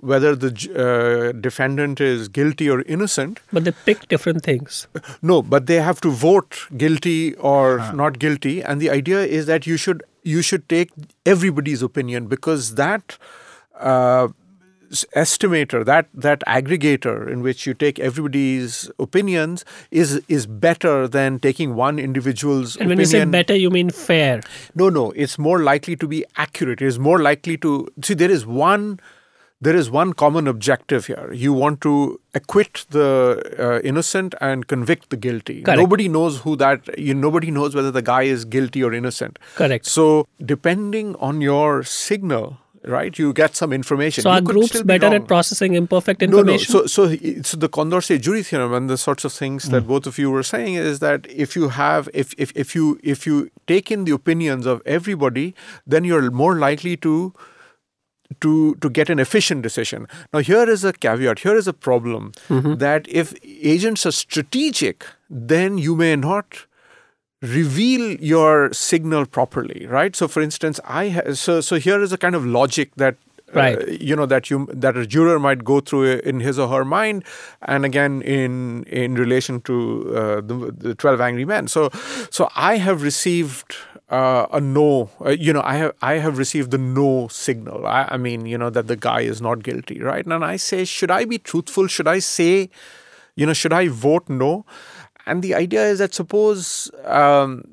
whether the uh, defendant is guilty or innocent.
But they pick different things.
No, but they have to vote guilty or not guilty, and the idea is that you should you should take everybody's opinion because that uh, estimator, that that aggregator in which you take everybody's opinions is is better than taking one individual's
And when you say better, you mean fair.
No, no, it's more likely to be accurate. It is more likely to see. There is one, there is one common objective here. You want to acquit the uh, innocent and convict the guilty.
Correct.
Nobody knows who that. You nobody knows whether the guy is guilty or innocent.
Correct.
So depending on your signal, right, you get some information.
So
You
are
could
groups
still be
better
wrong.
at processing imperfect
No, no. so So, so the Condorcet jury theorem and the sorts of things that both of you were saying is that if you have, if, if, if you if you take in the opinions of everybody, then you're more likely to to to get an efficient decision. Now, here is a caveat. Here is a problem that if agents are strategic, then you may not reveal your signal properly, right? So, for instance, I ha- so so here is a kind of logic that. uh,
Right.
you know that you that a juror might go through in his or her mind, and again in in relation to uh, the, the twelve angry men. So, so I have received uh, a no. Uh, you know, I have I have received the no signal. I, I mean, you know that the guy is not guilty, right? And I say, should I be truthful? Should I say, you know, should I vote no? And the idea is that suppose. Um,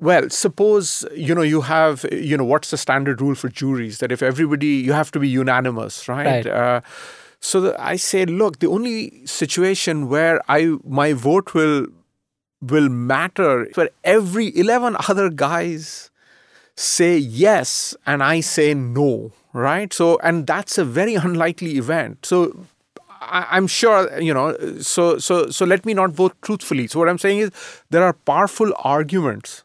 well, suppose you know you have you know what's the standard rule for juries that if everybody you have to be unanimous, right?
Right.
Uh, so the, I say, look, the only situation where I my vote will will matter where every eleven other guys say yes and I say no, right? So and that's a very unlikely event. So I, I'm sure you know. So so so let me not vote truthfully. So what I'm saying is there are powerful arguments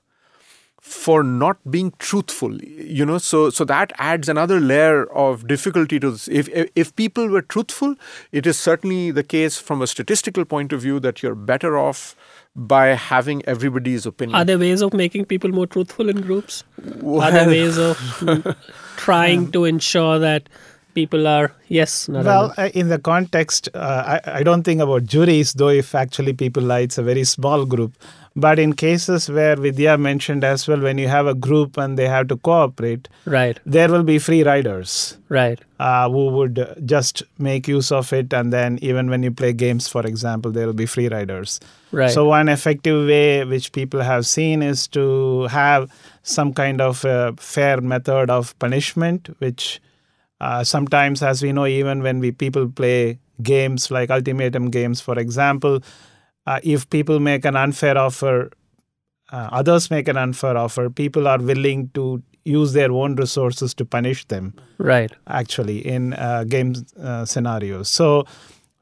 for not being truthful you know so so that adds another layer of difficulty to this if, if if people were truthful it is certainly the case from a statistical point of view that you're better off by having everybody's opinion
Are there ways of making people more truthful in groups? Are there ways of trying to ensure that people are yes? No, no,
Well,
no.
uh, in the context, uh, I, I don't think about juries, though, if actually people lie, it's a very small group. But in cases where Vidya mentioned as well, when you have a group and they have to cooperate,
right,
there will be free riders
right,
uh, who would uh, just make use of it. And then, even when you play games, for example, there will be free riders.
Right.
So, one effective way which people have seen is to have some kind of a fair method of punishment, which uh, sometimes, as we know, even when we people play games like ultimatum games, for example, uh, if people make an unfair offer, uh, others make an unfair offer, people are willing to use their own resources to punish them
right.
actually in uh, game uh, scenarios. So,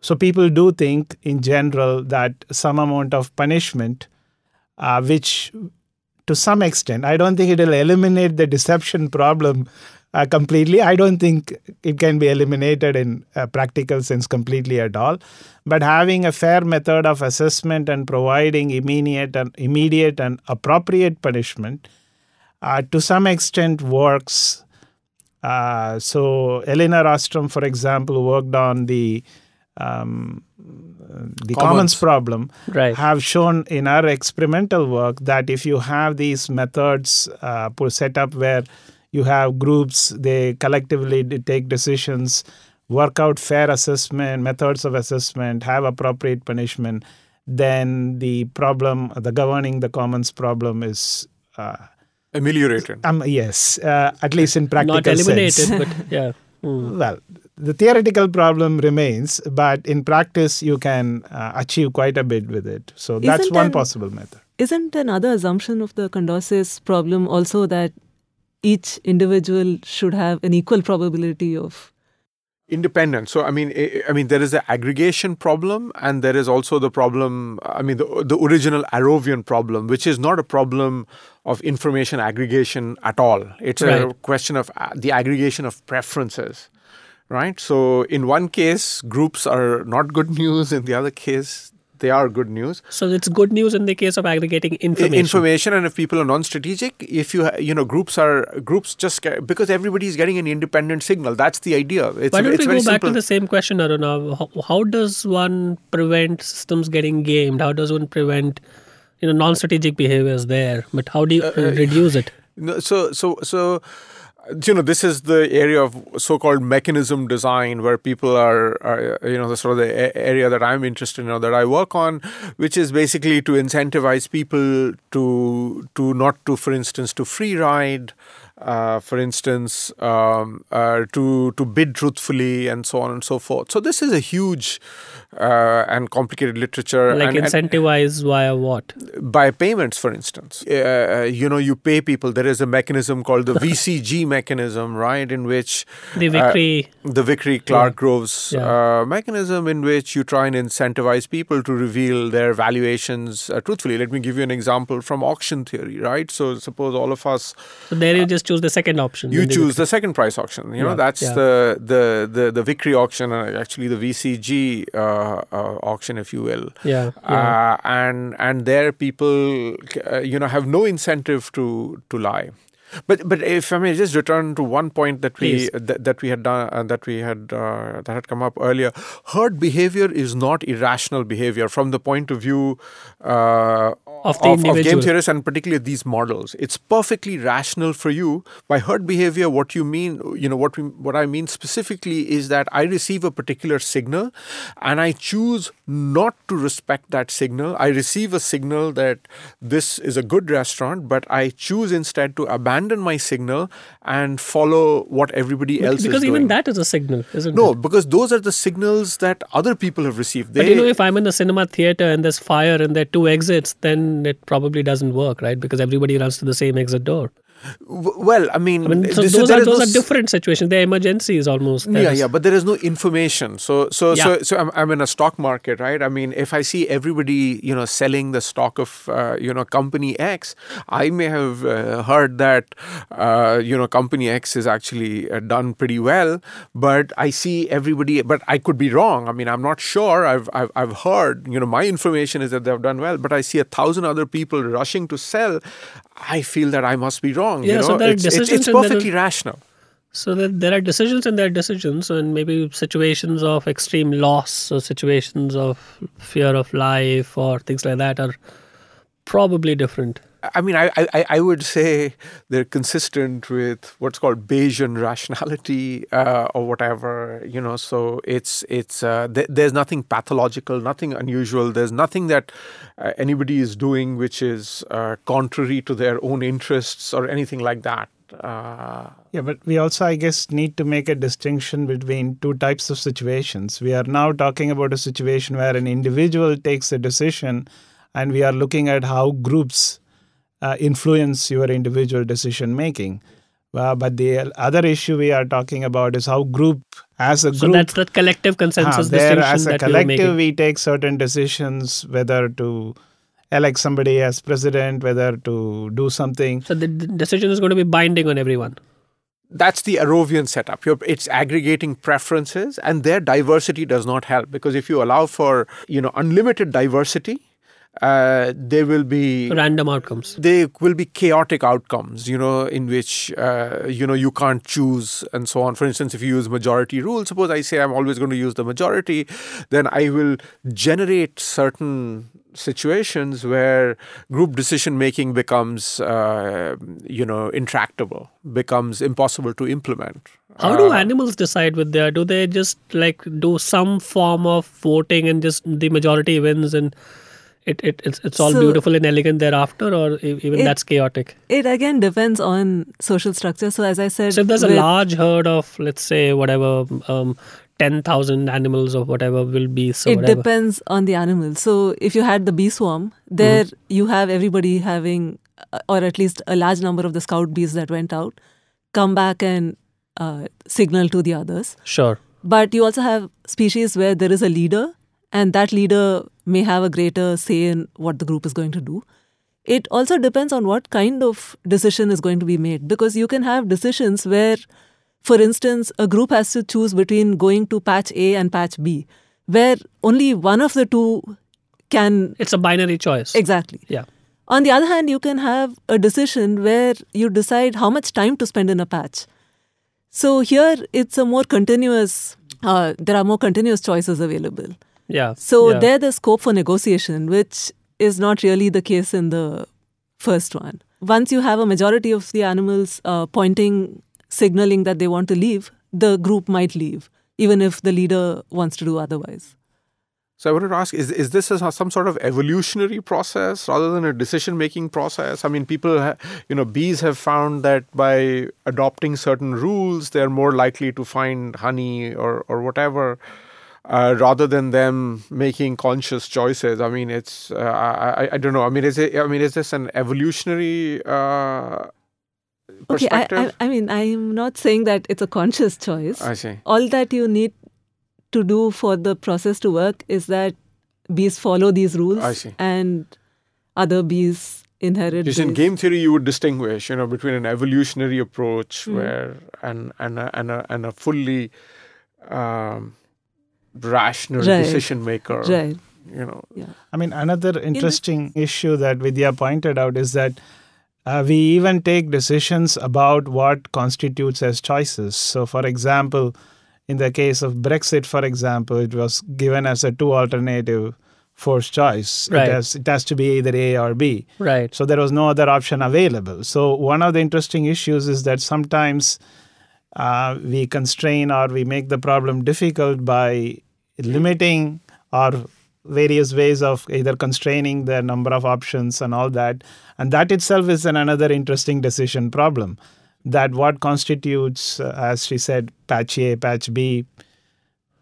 so people do think in general that some amount of punishment, uh, which to some extent, I don't think it will eliminate the deception problem uh, completely. I don't think it can be eliminated in a practical sense completely at all. But having a fair method of assessment and providing immediate and immediate and appropriate punishment, uh, to some extent works. Uh, so Elinor Ostrom, for example, worked on the um, the commons.
Commons.
problem.
Right.
Have shown in our experimental work that if you have these methods uh, put set up where you have groups, they collectively take decisions, work out fair assessment, methods of assessment, have appropriate punishment, then the problem, the governing the commons problem is. Uh,
ameliorated
um, yes, uh, at least in practical
Not eliminated,
sense.
but yeah. Mm.
Well, the theoretical problem remains, but in practice, you can uh, achieve quite a bit with it. So that's
Isn't
one
an-
possible method.
Isn't another assumption of the Condorcet's problem also that each individual should have an equal probability of
independent so i mean i, I mean there is the aggregation problem and there is also the problem i mean the, the original Arrovian problem which is not a problem of information aggregation at all it's a question of uh, the aggregation of preferences right so in one case groups are not good news in the other case they are good news.
So it's good news in the case of aggregating information.
Information, and if people are non-strategic, if you you know groups are groups just because everybody is getting an independent signal. That's the idea. It's,
Why don't we
very
go back
simple.
to the same question, Aruna? How, how does one prevent systems getting gamed? How does one prevent, you know, non-strategic behaviors there? But how do you
Uh,
reduce it?
No, so so so you know this is the area of so-called mechanism design where people are, are you know the sort of the area that i'm interested in or that i work on which is basically to incentivize people to to not to for instance to free ride uh, for instance, um, uh, to to bid truthfully and so on and so forth. So this is a huge uh, and complicated literature.
Like
and, and-
incentivize via what?
by payments, for instance. Uh, you know, you pay people. There is a mechanism called the VCG mechanism, right, in which
The
uh, the Vickrey Clarke Groves
Yeah.
uh, mechanism, in which you try and incentivize people to reveal their valuations uh, truthfully. Let me give you an example from auction theory, right? So suppose all of us
so there you just choose the second option.
you
in the
choose the second price auction. You know that's
yeah.
the, the the the Vickrey auction, uh, actually the VCG uh, uh, auction, if you will.
Yeah. yeah.
Uh, and and there people uh, you know have no incentive to to lie but but if I may just return to one point that we that, that we had done uh, that we had uh, that had come up earlier, herd behavior is not irrational behavior from the point of view uh,
Of the
of, game theorists and particularly these models. It's perfectly rational for you. By herd behavior, what you mean, you know, what we, what I mean specifically is that I receive a particular signal, and I choose not to respect that signal. I receive a signal that this is a good restaurant, but I choose instead to abandon my signal and follow what everybody else
because even
doing.
that is a signal, isn't
no,
it?
No, because those are the signals that other people have received.
But you know, if I'm in a cinema theater and there's fire and there are two exits, then it probably doesn't work, right? Because everybody runs to the same exit door.
Well, I mean,
I mean, so
this
those are
is no
those are different situations. They're emergencies almost.
Yeah,
There's-
yeah, but there is no information. So, so,
Yeah.
so, so I'm, I'm in a stock market, right? I mean, if I see everybody, you know, selling the stock of, uh, you know, company X, I may have uh, heard that, uh, you know, company X is actually uh, done pretty well, but I see everybody, but I could be wrong. I mean, I'm not sure. I've, I've, I've heard, you know, my information is that they've done well, but I see a thousand other people rushing to sell. I feel that I must be wrong.
Yeah,
you know,
so there are
it's, it's,
decisions
it's
and there are-
perfectly rational.
So that there are decisions and there are decisions, and maybe situations of extreme loss or situations of fear of life or things like that are probably different.
I mean, I, I, I would say they're consistent with what's called Bayesian rationality uh, or whatever, you know. So it's it's uh, th- there's nothing pathological, nothing unusual. There's nothing that uh, anybody is doing which is uh, contrary to their own interests or anything like that. Uh,
Yeah, but we also, I guess, need to make a distinction between two types of situations. We are now talking about a situation where an individual takes a decision, and we are looking at how groups uh, influence your individual decision making. Uh, but the other issue we are talking about is how group, as a
So
group,
that's the collective consensus
there
distinction
as a
that
collective we take certain decisions whether to elect somebody as president whether to do something
So the the decision is going to be binding on everyone.
that's the Arrovian setup. You're, it's aggregating preferences, and their diversity does not help because if you allow for you know unlimited diversity, uh, there will be
Random outcomes.
there will be chaotic outcomes you know in which uh, you know you can't choose and so on for instance if you use majority rule suppose i say i'm always going to use the majority then i will generate certain situations where group decision making becomes uh, you know intractable becomes impossible to implement
How do
Uh,
animals decide with their? Do they just like do some form of voting and just the majority wins and it, it it's, it's all
So-
beautiful and elegant thereafter, or even
It-
that's chaotic?
It again depends on social structure. So as I said,
So if there's a large herd of let's say whatever um, ten thousand animals or whatever will be so
it
whatever.
depends on the animal. So if you had the bee swarm, there
Mm-hmm.
you have everybody having, uh, or at least a large number of the scout bees that went out, come back and uh, signal to the others.
Sure.
But you also have species where there is a leader, and that leader may have a greater say in what the group is going to do. It also depends on what kind of decision is going to be made because you can have decisions where, for instance, a group has to choose between going to patch A and patch B, where only one of the two can
It's a binary choice.
exactly.
Yeah.
On the other hand, you can have a decision where you decide how much time to spend in a patch. So here it's a more continuous, uh, there are more continuous choices available.
Yeah.
So
yeah.
there there's scope for negotiation, which is not really the case in the first one. Once you have a majority of the animals uh, pointing, signaling that they want to leave, the group might leave, even if the leader wants to do otherwise.
So I wanted to ask: Is is this a, some sort of evolutionary process rather than a decision-making process? I mean, people, ha- you know, bees have found that by adopting certain rules, they're more likely to find honey or or whatever, uh, rather than them making conscious choices. I mean, it's uh, I, I don't know. I mean, is it? I mean, is this an evolutionary? Uh,
Okay, I. I, I mean, I'm not saying that it's a conscious choice.
I see.
All that you need to do for the process to work is that bees follow these rules
I see.
and other bees inherit
Just in game theory, you would distinguish, you know, between an evolutionary approach
Hmm.
where and and a, and a, and a fully um, rational
Right.
decision maker.
Right.
You know, Yeah.
I mean, another interesting issue that Vidya pointed out is that uh, we even take decisions about what constitutes as choices. So, for example, in the case of Brexit, for example, it was given as a two alternative forced choice.
Right.
It, has, it has to be either A or B.
Right.
So there was no other option available. So one of the interesting issues is that sometimes uh, we constrain or we make the problem difficult by limiting or various ways of either constraining the number of options and all that. And that itself is an another interesting decision problem. That what constitutes, uh, as she said, patch A, patch B,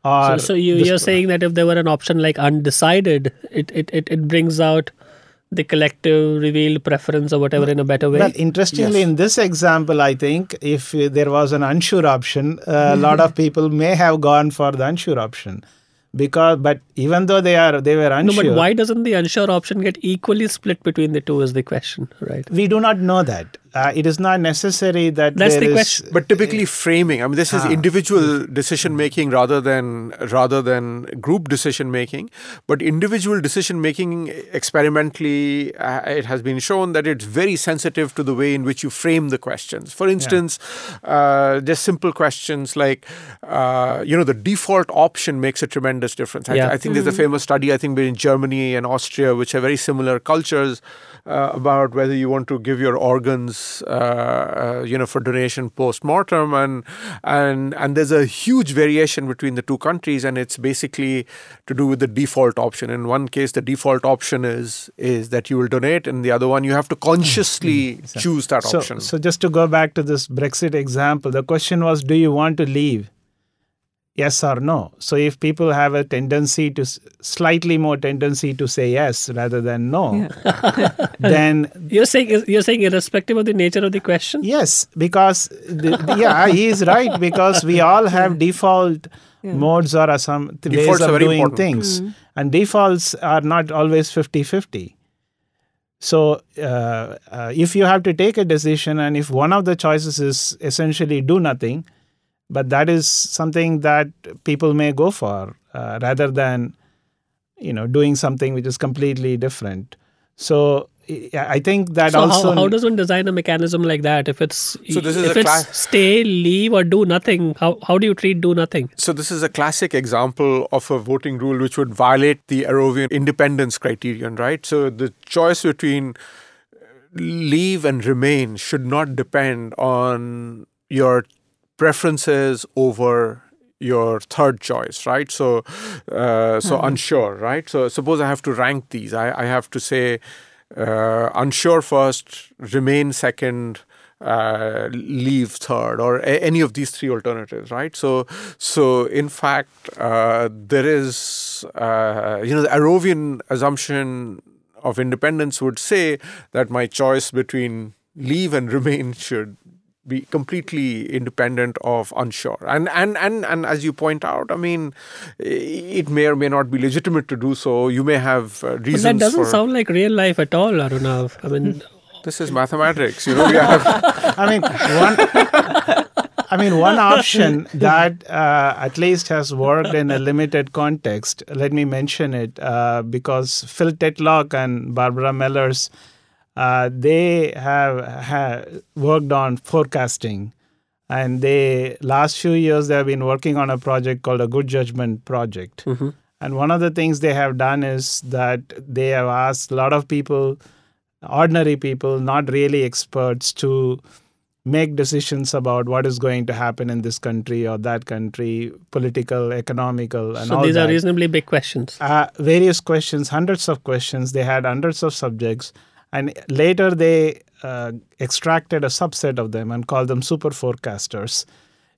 So,
or
so you, you're saying that if there were an option like undecided, it, it, it, it brings out the collective revealed preference or whatever in a better way.
Well, interestingly, in this example, I think if there was an unsure option, uh, a lot of people may have gone for the unsure option, because but even though they are they were unsure
no,
unsure,
but why doesn't the unsure option get equally split between the two? Is the question, right?
we do not know that. Uh, it is not necessary that
That's
there
the
is-
question.
but typically framing. I mean, this is
Ah.
individual decision making rather than rather than group decision making. But individual decision making, experimentally, uh, it has been shown that it's very sensitive to the way in which you frame the questions. For instance, uh, just simple questions like, uh, you know, the default option makes a tremendous difference. I,
Yeah.
I think there's a famous study, I think, in Germany and Austria, which are very similar cultures, uh, about whether you want to give your organs, uh, uh, you know, for donation post mortem, and and and there's a huge variation between the two countries, and it's basically to do with the default option. In one case, the default option is is that you will donate, and the other one you have to consciously choose that
so,
option.
so just to go back to this Brexit example, the question was, do you want to leave? Yes or no. So if people have a tendency to slightly more tendency to say yes rather than no, then
You're saying you're saying irrespective of the nature of the question.
Yes, because the, the- yeah, he is right because we all have default modes or some th- ways of doing
important.
things, and defaults are not always 50-50. So uh, uh, if you have to take a decision, and if one of the choices is essentially do nothing, but that is something that people may go for uh, rather than you know doing something which is completely different. So I I think that
So
also
how, how does one design a mechanism like that? If it's
So this is
if
a
it's
cla-
stay, leave, or do nothing, how how do you treat do nothing?
So this is a classic example of a voting rule which would violate the Arrovian independence criterion, right? So the choice between leave and remain should not depend on your preferences over your third choice, right? So, uh, so unsure, right? So suppose I have to rank these. I, I have to say uh, unsure first, remain second, uh, leave third, or a- any of these three alternatives, right? So, so in fact, uh, there is, uh, you know, the Arrovian assumption of independence would say that my choice between leave and remain should be completely independent of unsure and and and and as you point out i mean it may or may not be legitimate to do so you may have uh,
But
reasons
that doesn't
for
sound like real life at all, Arunav. I mean,
this is mathematics you know we have
I mean, one, I mean, one option that uh, at least has worked in a limited context, let me mention it, uh, because Phil Tetlock and Barbara Mellers, uh, they have, have worked on forecasting. And they last few years they have been working on a project called a Good Judgment Project. And one of the things they have done is that they have asked a lot of people, ordinary people, not really experts, to make decisions about what is going to happen in this country or that country, political, economical, and
so
all
these
that.
are reasonably big questions.
Uh, various questions, hundreds of questions. They had hundreds of subjects, and later they uh, extracted a subset of them and called them super forecasters.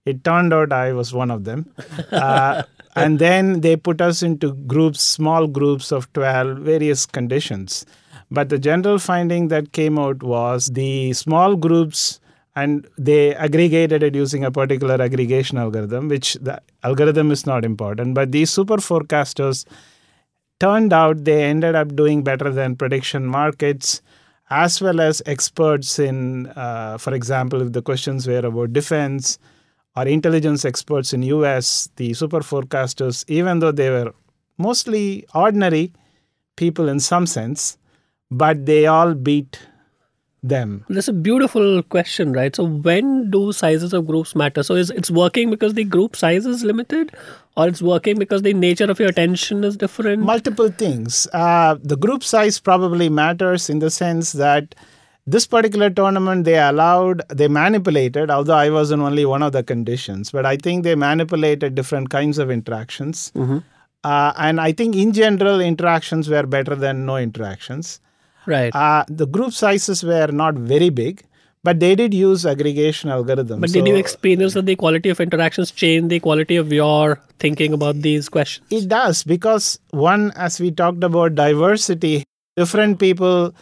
It turned out I was one of them. Uh, and then they put us into groups, small groups of 12, various conditions. But the general finding that came out was the small groups, and they aggregated it using a particular aggregation algorithm, which the algorithm is not important. But these super forecasters turned out they ended up doing better than prediction markets as well as experts in uh, for example if the questions were about defense or intelligence experts in us the super forecasters even though they were mostly ordinary people in some sense but they all beat them
That's a beautiful question, right? So when do sizes of groups matter? So is it's working because the group size is limited, or it's working because the nature of your attention is different?
multiple things. Uh, the group size probably matters in the sense that this particular tournament they allowed, they manipulated, although I was in only one of the conditions, but I think they manipulated different kinds of interactions. Uh, and I think in general, interactions were better than no interactions.
Right.
Uh, the group sizes were not very big, but they did use aggregation algorithms.
but did you experience that the quality of interactions change the quality of your thinking about these questions?
It does because one, as we talked about diversity, different people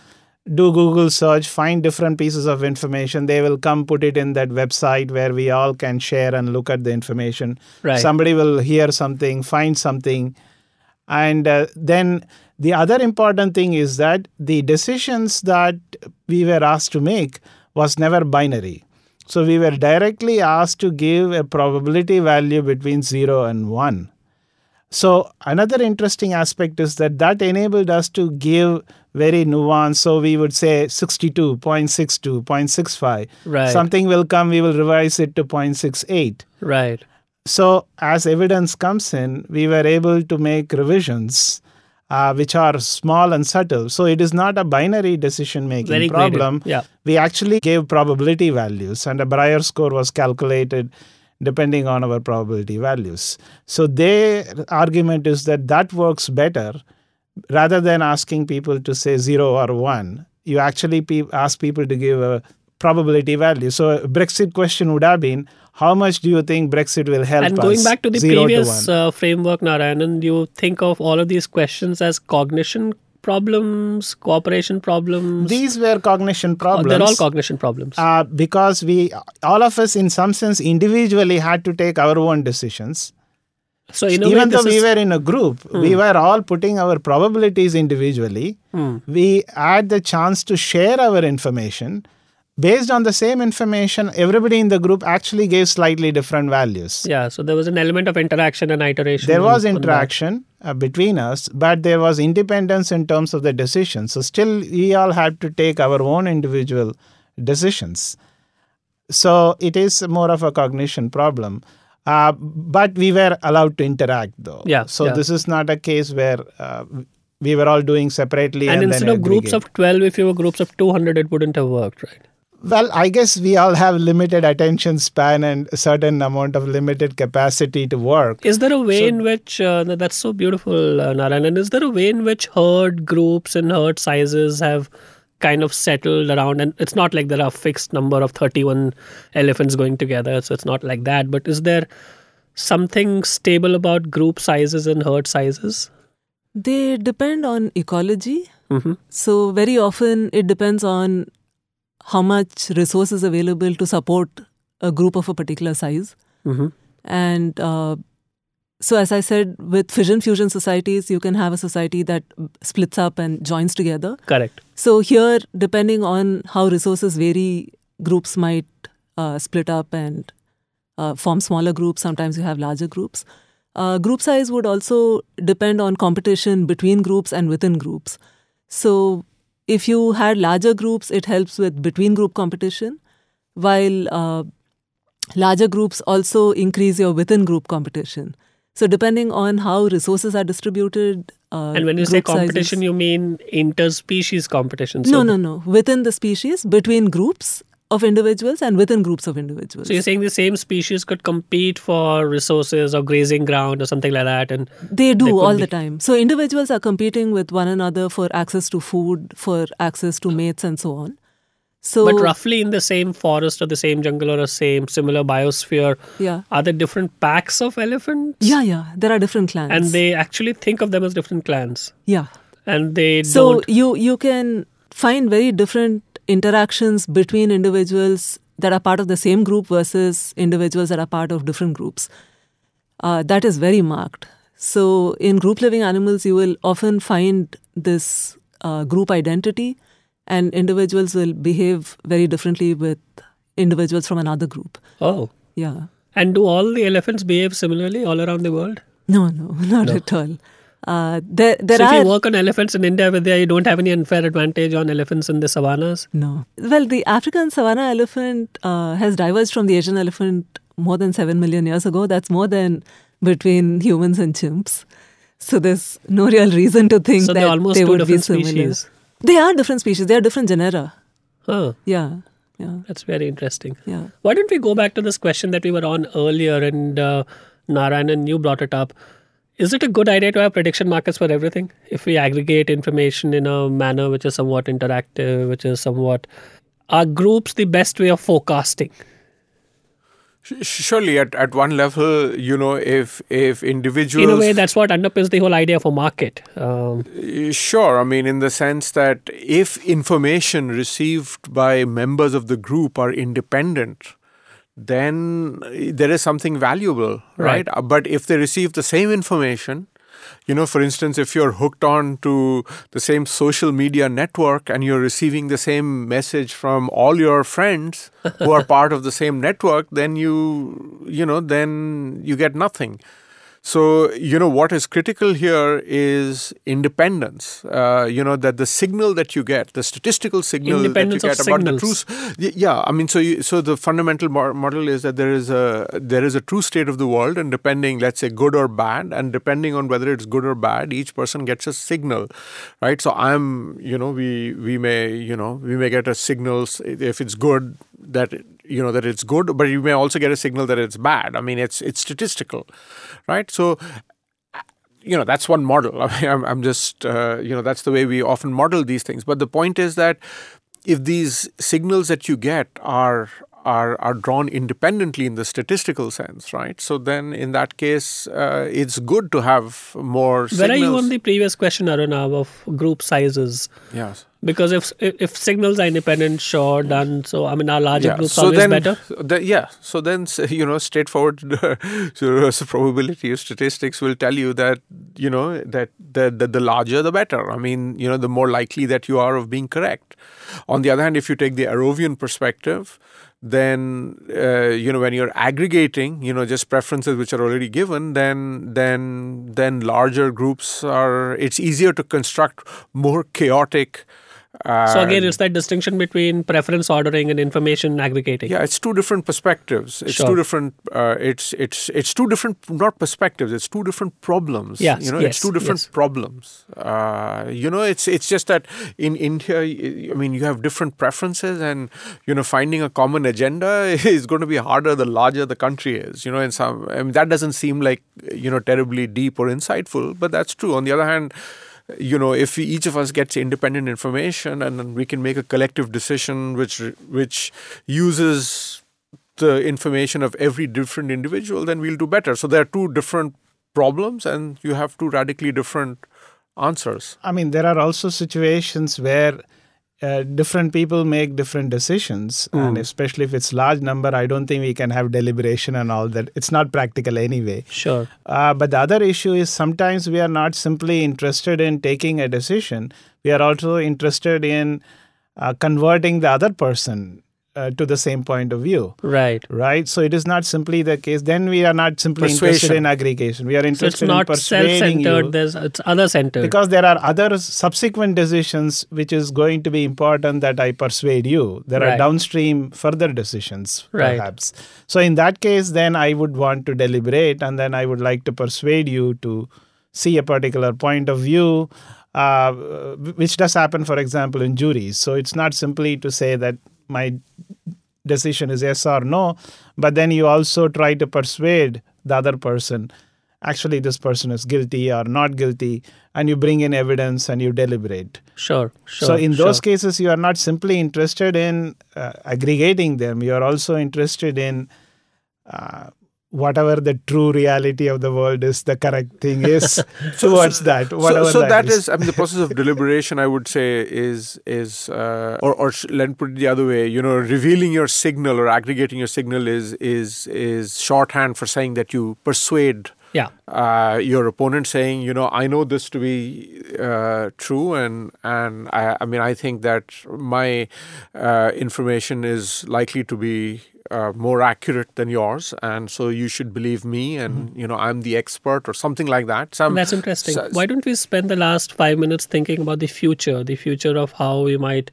do Google search, find different pieces of information. They will come put it in that website where we all can share and look at the information.
Right.
Somebody will hear something, find something. And uh, then the other important thing is that the decisions that we were asked to make was never binary. So we were directly asked to give a probability value between 0 and 1. So another interesting aspect is that that enabled us to give very nuanced. So we would say 62, 0.62, 0.65.
Right.
Something will come, we will revise it to 0.68.
Right.
So as evidence comes in, we were able to make revisions uh, which are small and subtle. So it is not a binary decision making problem.
Yeah.
We actually gave probability values, and a Brier score was calculated depending on our probability values. So their argument is that that works better rather than asking people to say zero or one. You actually pe- ask people to give a probability value. So a Brexit question would have been, how much do you think Brexit will help
And
us?
going back to the
Zero
previous
to
uh, framework, Narayanan, you think of all of these questions as cognition problems, cooperation problems.
These were cognition problems.
They're all cognition problems.
uh, because we, all of us, in some sense, individually had to take our own decisions.
so in a way,
Even though we
is- Hmm.
were in a group, we were all putting our probabilities individually.
Hmm.
We had the chance to share our information. Based on the same information, everybody in the group actually gave slightly different values.
yeah, so there was an element of interaction and iteration.
There was interaction uh, between us, but there was independence in terms of the decision. So, still, we all had to take our own individual decisions. So, it is more of a cognition problem. Uh, but we were allowed to interact, though.
Yeah,
So,
yeah.
this is not a case where uh, we were all doing separately.
And,
And,
instead of groups of 12, if you were groups of 200, it wouldn't have worked, right?
Well, I guess we all have limited attention span and a certain amount of limited capacity to work.
Is there a way in which, uh, that's so beautiful, uh, Narayanan, is there a way in which herd groups and herd sizes have kind of settled around? And it's not like there are a fixed number of 31 elephants going together, so it's not like that. But is there something stable about group sizes and herd sizes?
They depend on ecology.
Mm-hmm.
So, very often it depends on how much resources available to support a group of a particular size.
Mm-hmm.
And uh, so, as I said, with fission fusion societies, you can have a society that splits up and joins together.
Correct.
So, here, depending on how resources vary, groups might uh, split up and uh, form smaller groups, sometimes you have larger groups. Uh, group size would also depend on competition between groups and within groups. So, if you had larger groups, it helps with between group competition, while uh, larger groups also increase your within group competition. So, depending on how resources are distributed, uh,
and when you say
group sizes-
competition, you mean interspecies competition.
no, no, no. Within the species, between groups of individuals and within groups of individuals.
So you're saying the same species could compete for resources or grazing ground or something like that, and
they do all
be-
the time. So individuals are competing with one another for access to food, for access to mates, and so on. So
but roughly in the same forest or the same jungle or a same similar biosphere,
yeah,
are there different packs of elephants?
yeah, yeah. There are different clans,
And they actually think of them as different clans,
yeah.
and they
So
don't.
you you can find very different interactions between individuals that are part of the same group versus individuals that are part of different groups. Uh, that is very marked. So in group living animals, you will often find this uh, group identity, and individuals will behave very differently with individuals from another group.
Oh,
Yeah.
and do all the elephants behave similarly all around the world?
No, no, not
No.
at all. Uh, there, there
so
are
if you work on elephants in India, Vidya, you don't have any unfair advantage on elephants in the savannas.
No. Well, the African savanna elephant uh, has diverged from the Asian elephant more than 7 million years ago. That's more than between humans and chimps. So there's no real reason to think
So
that
they're almost
they
two
would be similar.
species.
They are different species. They are different genera.
Huh,
Yeah. Yeah.
that's very interesting.
Yeah.
Why don't we go back to this question that we were on earlier and uh, Narayanan, you brought it up. Is it a good idea to have prediction markets for everything? If we aggregate information in a manner which is somewhat interactive, which is somewhat. Are groups the best way of forecasting?
Surely, at, at one level, you know, if if individuals
In a way, that's what underpins the whole idea of a market. Um,
Sure. I mean, in the sense that if information received by members of the group are independent, then there is something valuable,
Right.
right? Uh, But if they receive the same information, you know, for instance, if you're hooked on to the same social media network and you're receiving the same message from all your friends who are part of the same network, then you, you know, then you get nothing. So, you know, what is critical here is independence. Uh, you know, that the signal that you get, the statistical signal that you get about the
signals.
s- Y- Yeah, I mean, so you, so the fundamental model is that there is a there is a true state of the world, and depending, let's say, good or bad, and depending on whether it's good or bad, each person gets a signal, right? So I'm, you know, we we may, you know, we may get a signal if it's good that you know that it's good, but you may also get a signal that it's bad. I mean, it's it's statistical, right? So you know that's one model. I mean, I'm, I'm just uh, you know that's the way we often model these things. But the point is that if these signals that you get are are are drawn independently in the statistical sense, right? So then in that case, uh, it's good to have more.
where are you on the previous question, Aruna, of group sizes?
Yes.
Because if if signals are independent, sure, done. So I mean, our larger
Yeah.
groups
So
always
then,
better?
the- yeah. So then, you know, straightforward probability of statistics will tell you that you know that the, the the larger the better. I mean, you know, the more likely that you are of being correct. On the other hand, if you take the Arrovian perspective, then uh, you know when you're aggregating, you know, just preferences which are already given, then then then larger groups are. It's easier to construct more chaotic. Uh,
So again, it's that distinction between preference ordering and information aggregating.
yeah, it's two different perspectives. It's
Sure.
two different. Uh, it's it's it's two different not perspectives. It's two different problems.
Yes,
you know,
yes,
it's two different
yes.
problems. Uh, you know, it's it's just that in India, I mean, you have different preferences, and you know, finding a common agenda is going to be harder the larger the country is. You know, in some, I mean, that doesn't seem like you know terribly deep or insightful, but that's true. On the other hand you know if each of us gets independent information and then we can make a collective decision which which uses the information of every different individual then we'll do better. So there are two different problems and you have two radically different answers.
I mean, there are also situations where uh, different people make different decisions, and especially if it's large number, I don't think we can have deliberation and all that. It's not practical anyway.
Sure.
Uh, but the other issue is sometimes we are not simply interested in taking a decision. We are also interested in uh, converting the other person uh, to the same point of view
Right.
right so it is not simply the case then we are not simply interested in aggregation we are interested So
it's not
in persuading
self-centered.
you
There's it's other-centered.
because there are other subsequent decisions which is going to be important that i persuade you there are downstream further decisions
Right.
perhaps so in that case then i would want to deliberate and then i would like to persuade you to see a particular point of view uh, which does happen for example in juries so it's not simply to say that my decision is yes or no but then you also try to persuade the other person actually this person is guilty or not guilty and you bring in evidence and you deliberate
sure, sure.
so in those
sure.
cases you are not simply interested in uh, aggregating them you are also interested in uh, whatever the true reality of the world is the correct thing is so, towards that whatever
so, so
that
that
is.
is. I mean, the process of deliberation, I would say, is is uh, or or let me put it the other way. You know, revealing your signal or aggregating your signal is is is shorthand for saying that you persuade
yeah.
uh, your opponent, saying, you know, I know this to be uh, true, and and I, I mean, I think that my uh, information is likely to be. Uh, more accurate than yours, and so you should believe me, and you know I'm the expert, or something like that. Some
That's interesting.
so-
Why don't we spend the last five minutes thinking about the future, the future of how we might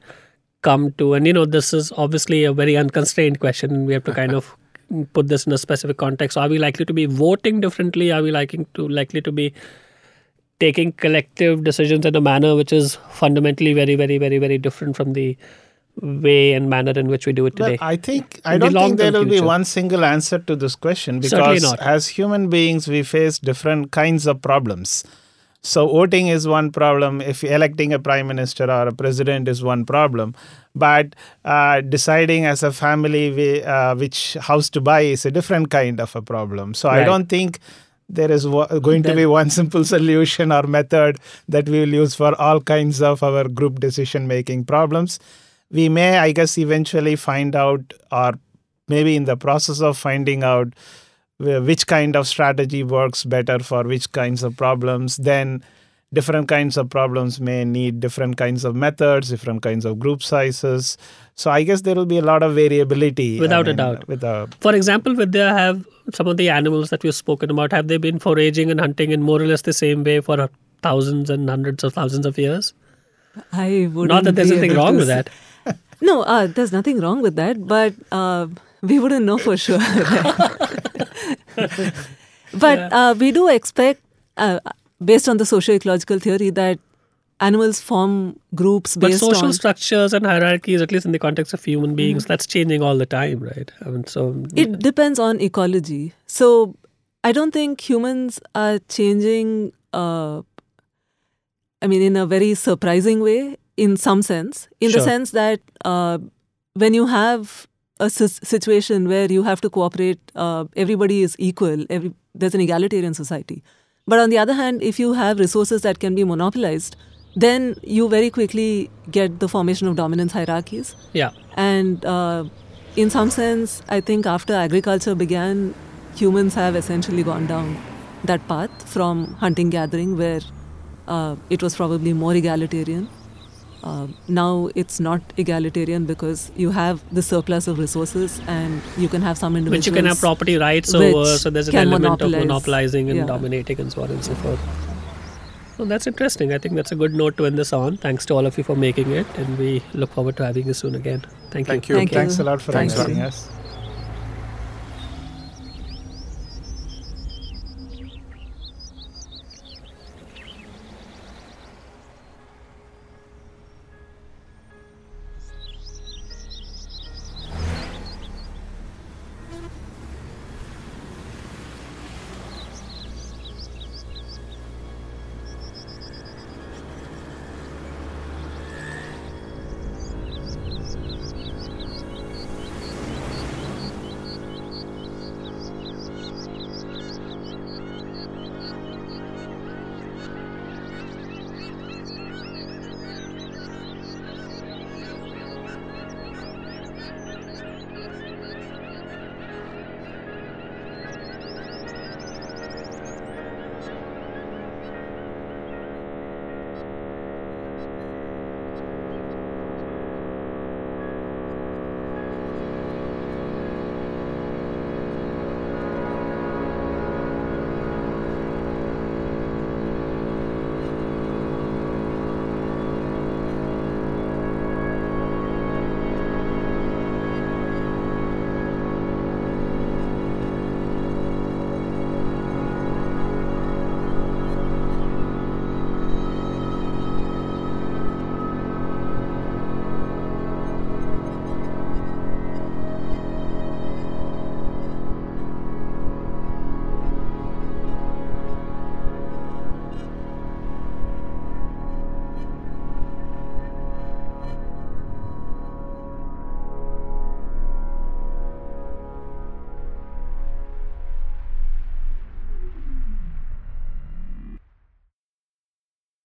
come to, and you know, this is obviously a very unconstrained question, we have to kind of put this in a specific context. Are we likely to be voting differently? Are we likely to likely to be taking collective decisions in a manner which is fundamentally very, very, very, very different from the way and manner in which we do it today?
I think I don't think there will be one single answer to this question because as human beings we face different kinds of problems. So voting is one problem. If electing a prime minister or a president is one problem, but uh, deciding as a family we, uh, which house to buy is a different kind of a problem. So I don't think there is going to be one simple solution or method that we will use for all kinds of our group decision making problems we may, I guess, eventually find out, or maybe in the process of finding out which kind of strategy works better for which kinds of problems, then different kinds of problems may need different kinds of methods, different kinds of group sizes. So I guess there will be a lot of variability. I
Without a doubt.
With a
For example, would they have some of the animals that we've spoken about, have they been foraging and hunting in more or less the same way for thousands and hundreds of thousands of years?
I would
Not that there's anything wrong with that.
No, uh, there's nothing wrong with that, but uh, we wouldn't know for sure. but uh, we do expect, uh, based on the socio-ecological theory, that animals form groups
But social
on.
structures and hierarchies, at least in the context of human beings, that's changing all the time, right? I mean, so
It depends on ecology. So I don't think humans are changing. Uh, I mean, in a very surprising way, in some sense, in the sense that uh, when you have a situation where you have to cooperate, uh, everybody is equal. Every there's an egalitarian society. But on the other hand, if you have resources that can be monopolized, then you very quickly get the formation of dominance hierarchies.
yeah,
And uh, in some sense, I think after agriculture began, humans have essentially gone down that path from hunting gathering, where uh, it was probably more egalitarian. Uh, now it's not egalitarian because you have the surplus of resources and you can have some individuals.
which you can have property rights
which
over, so there's an
can
element of monopolizing and
Yeah.
dominating and so on and so forth. Well, that's interesting. I think that's a good note to end this on. Thanks to all of you for making it, and we look forward to having you soon again. Thank you.
Thank you.
Thank you.
thanks a lot for
Thank
inviting
you.
us.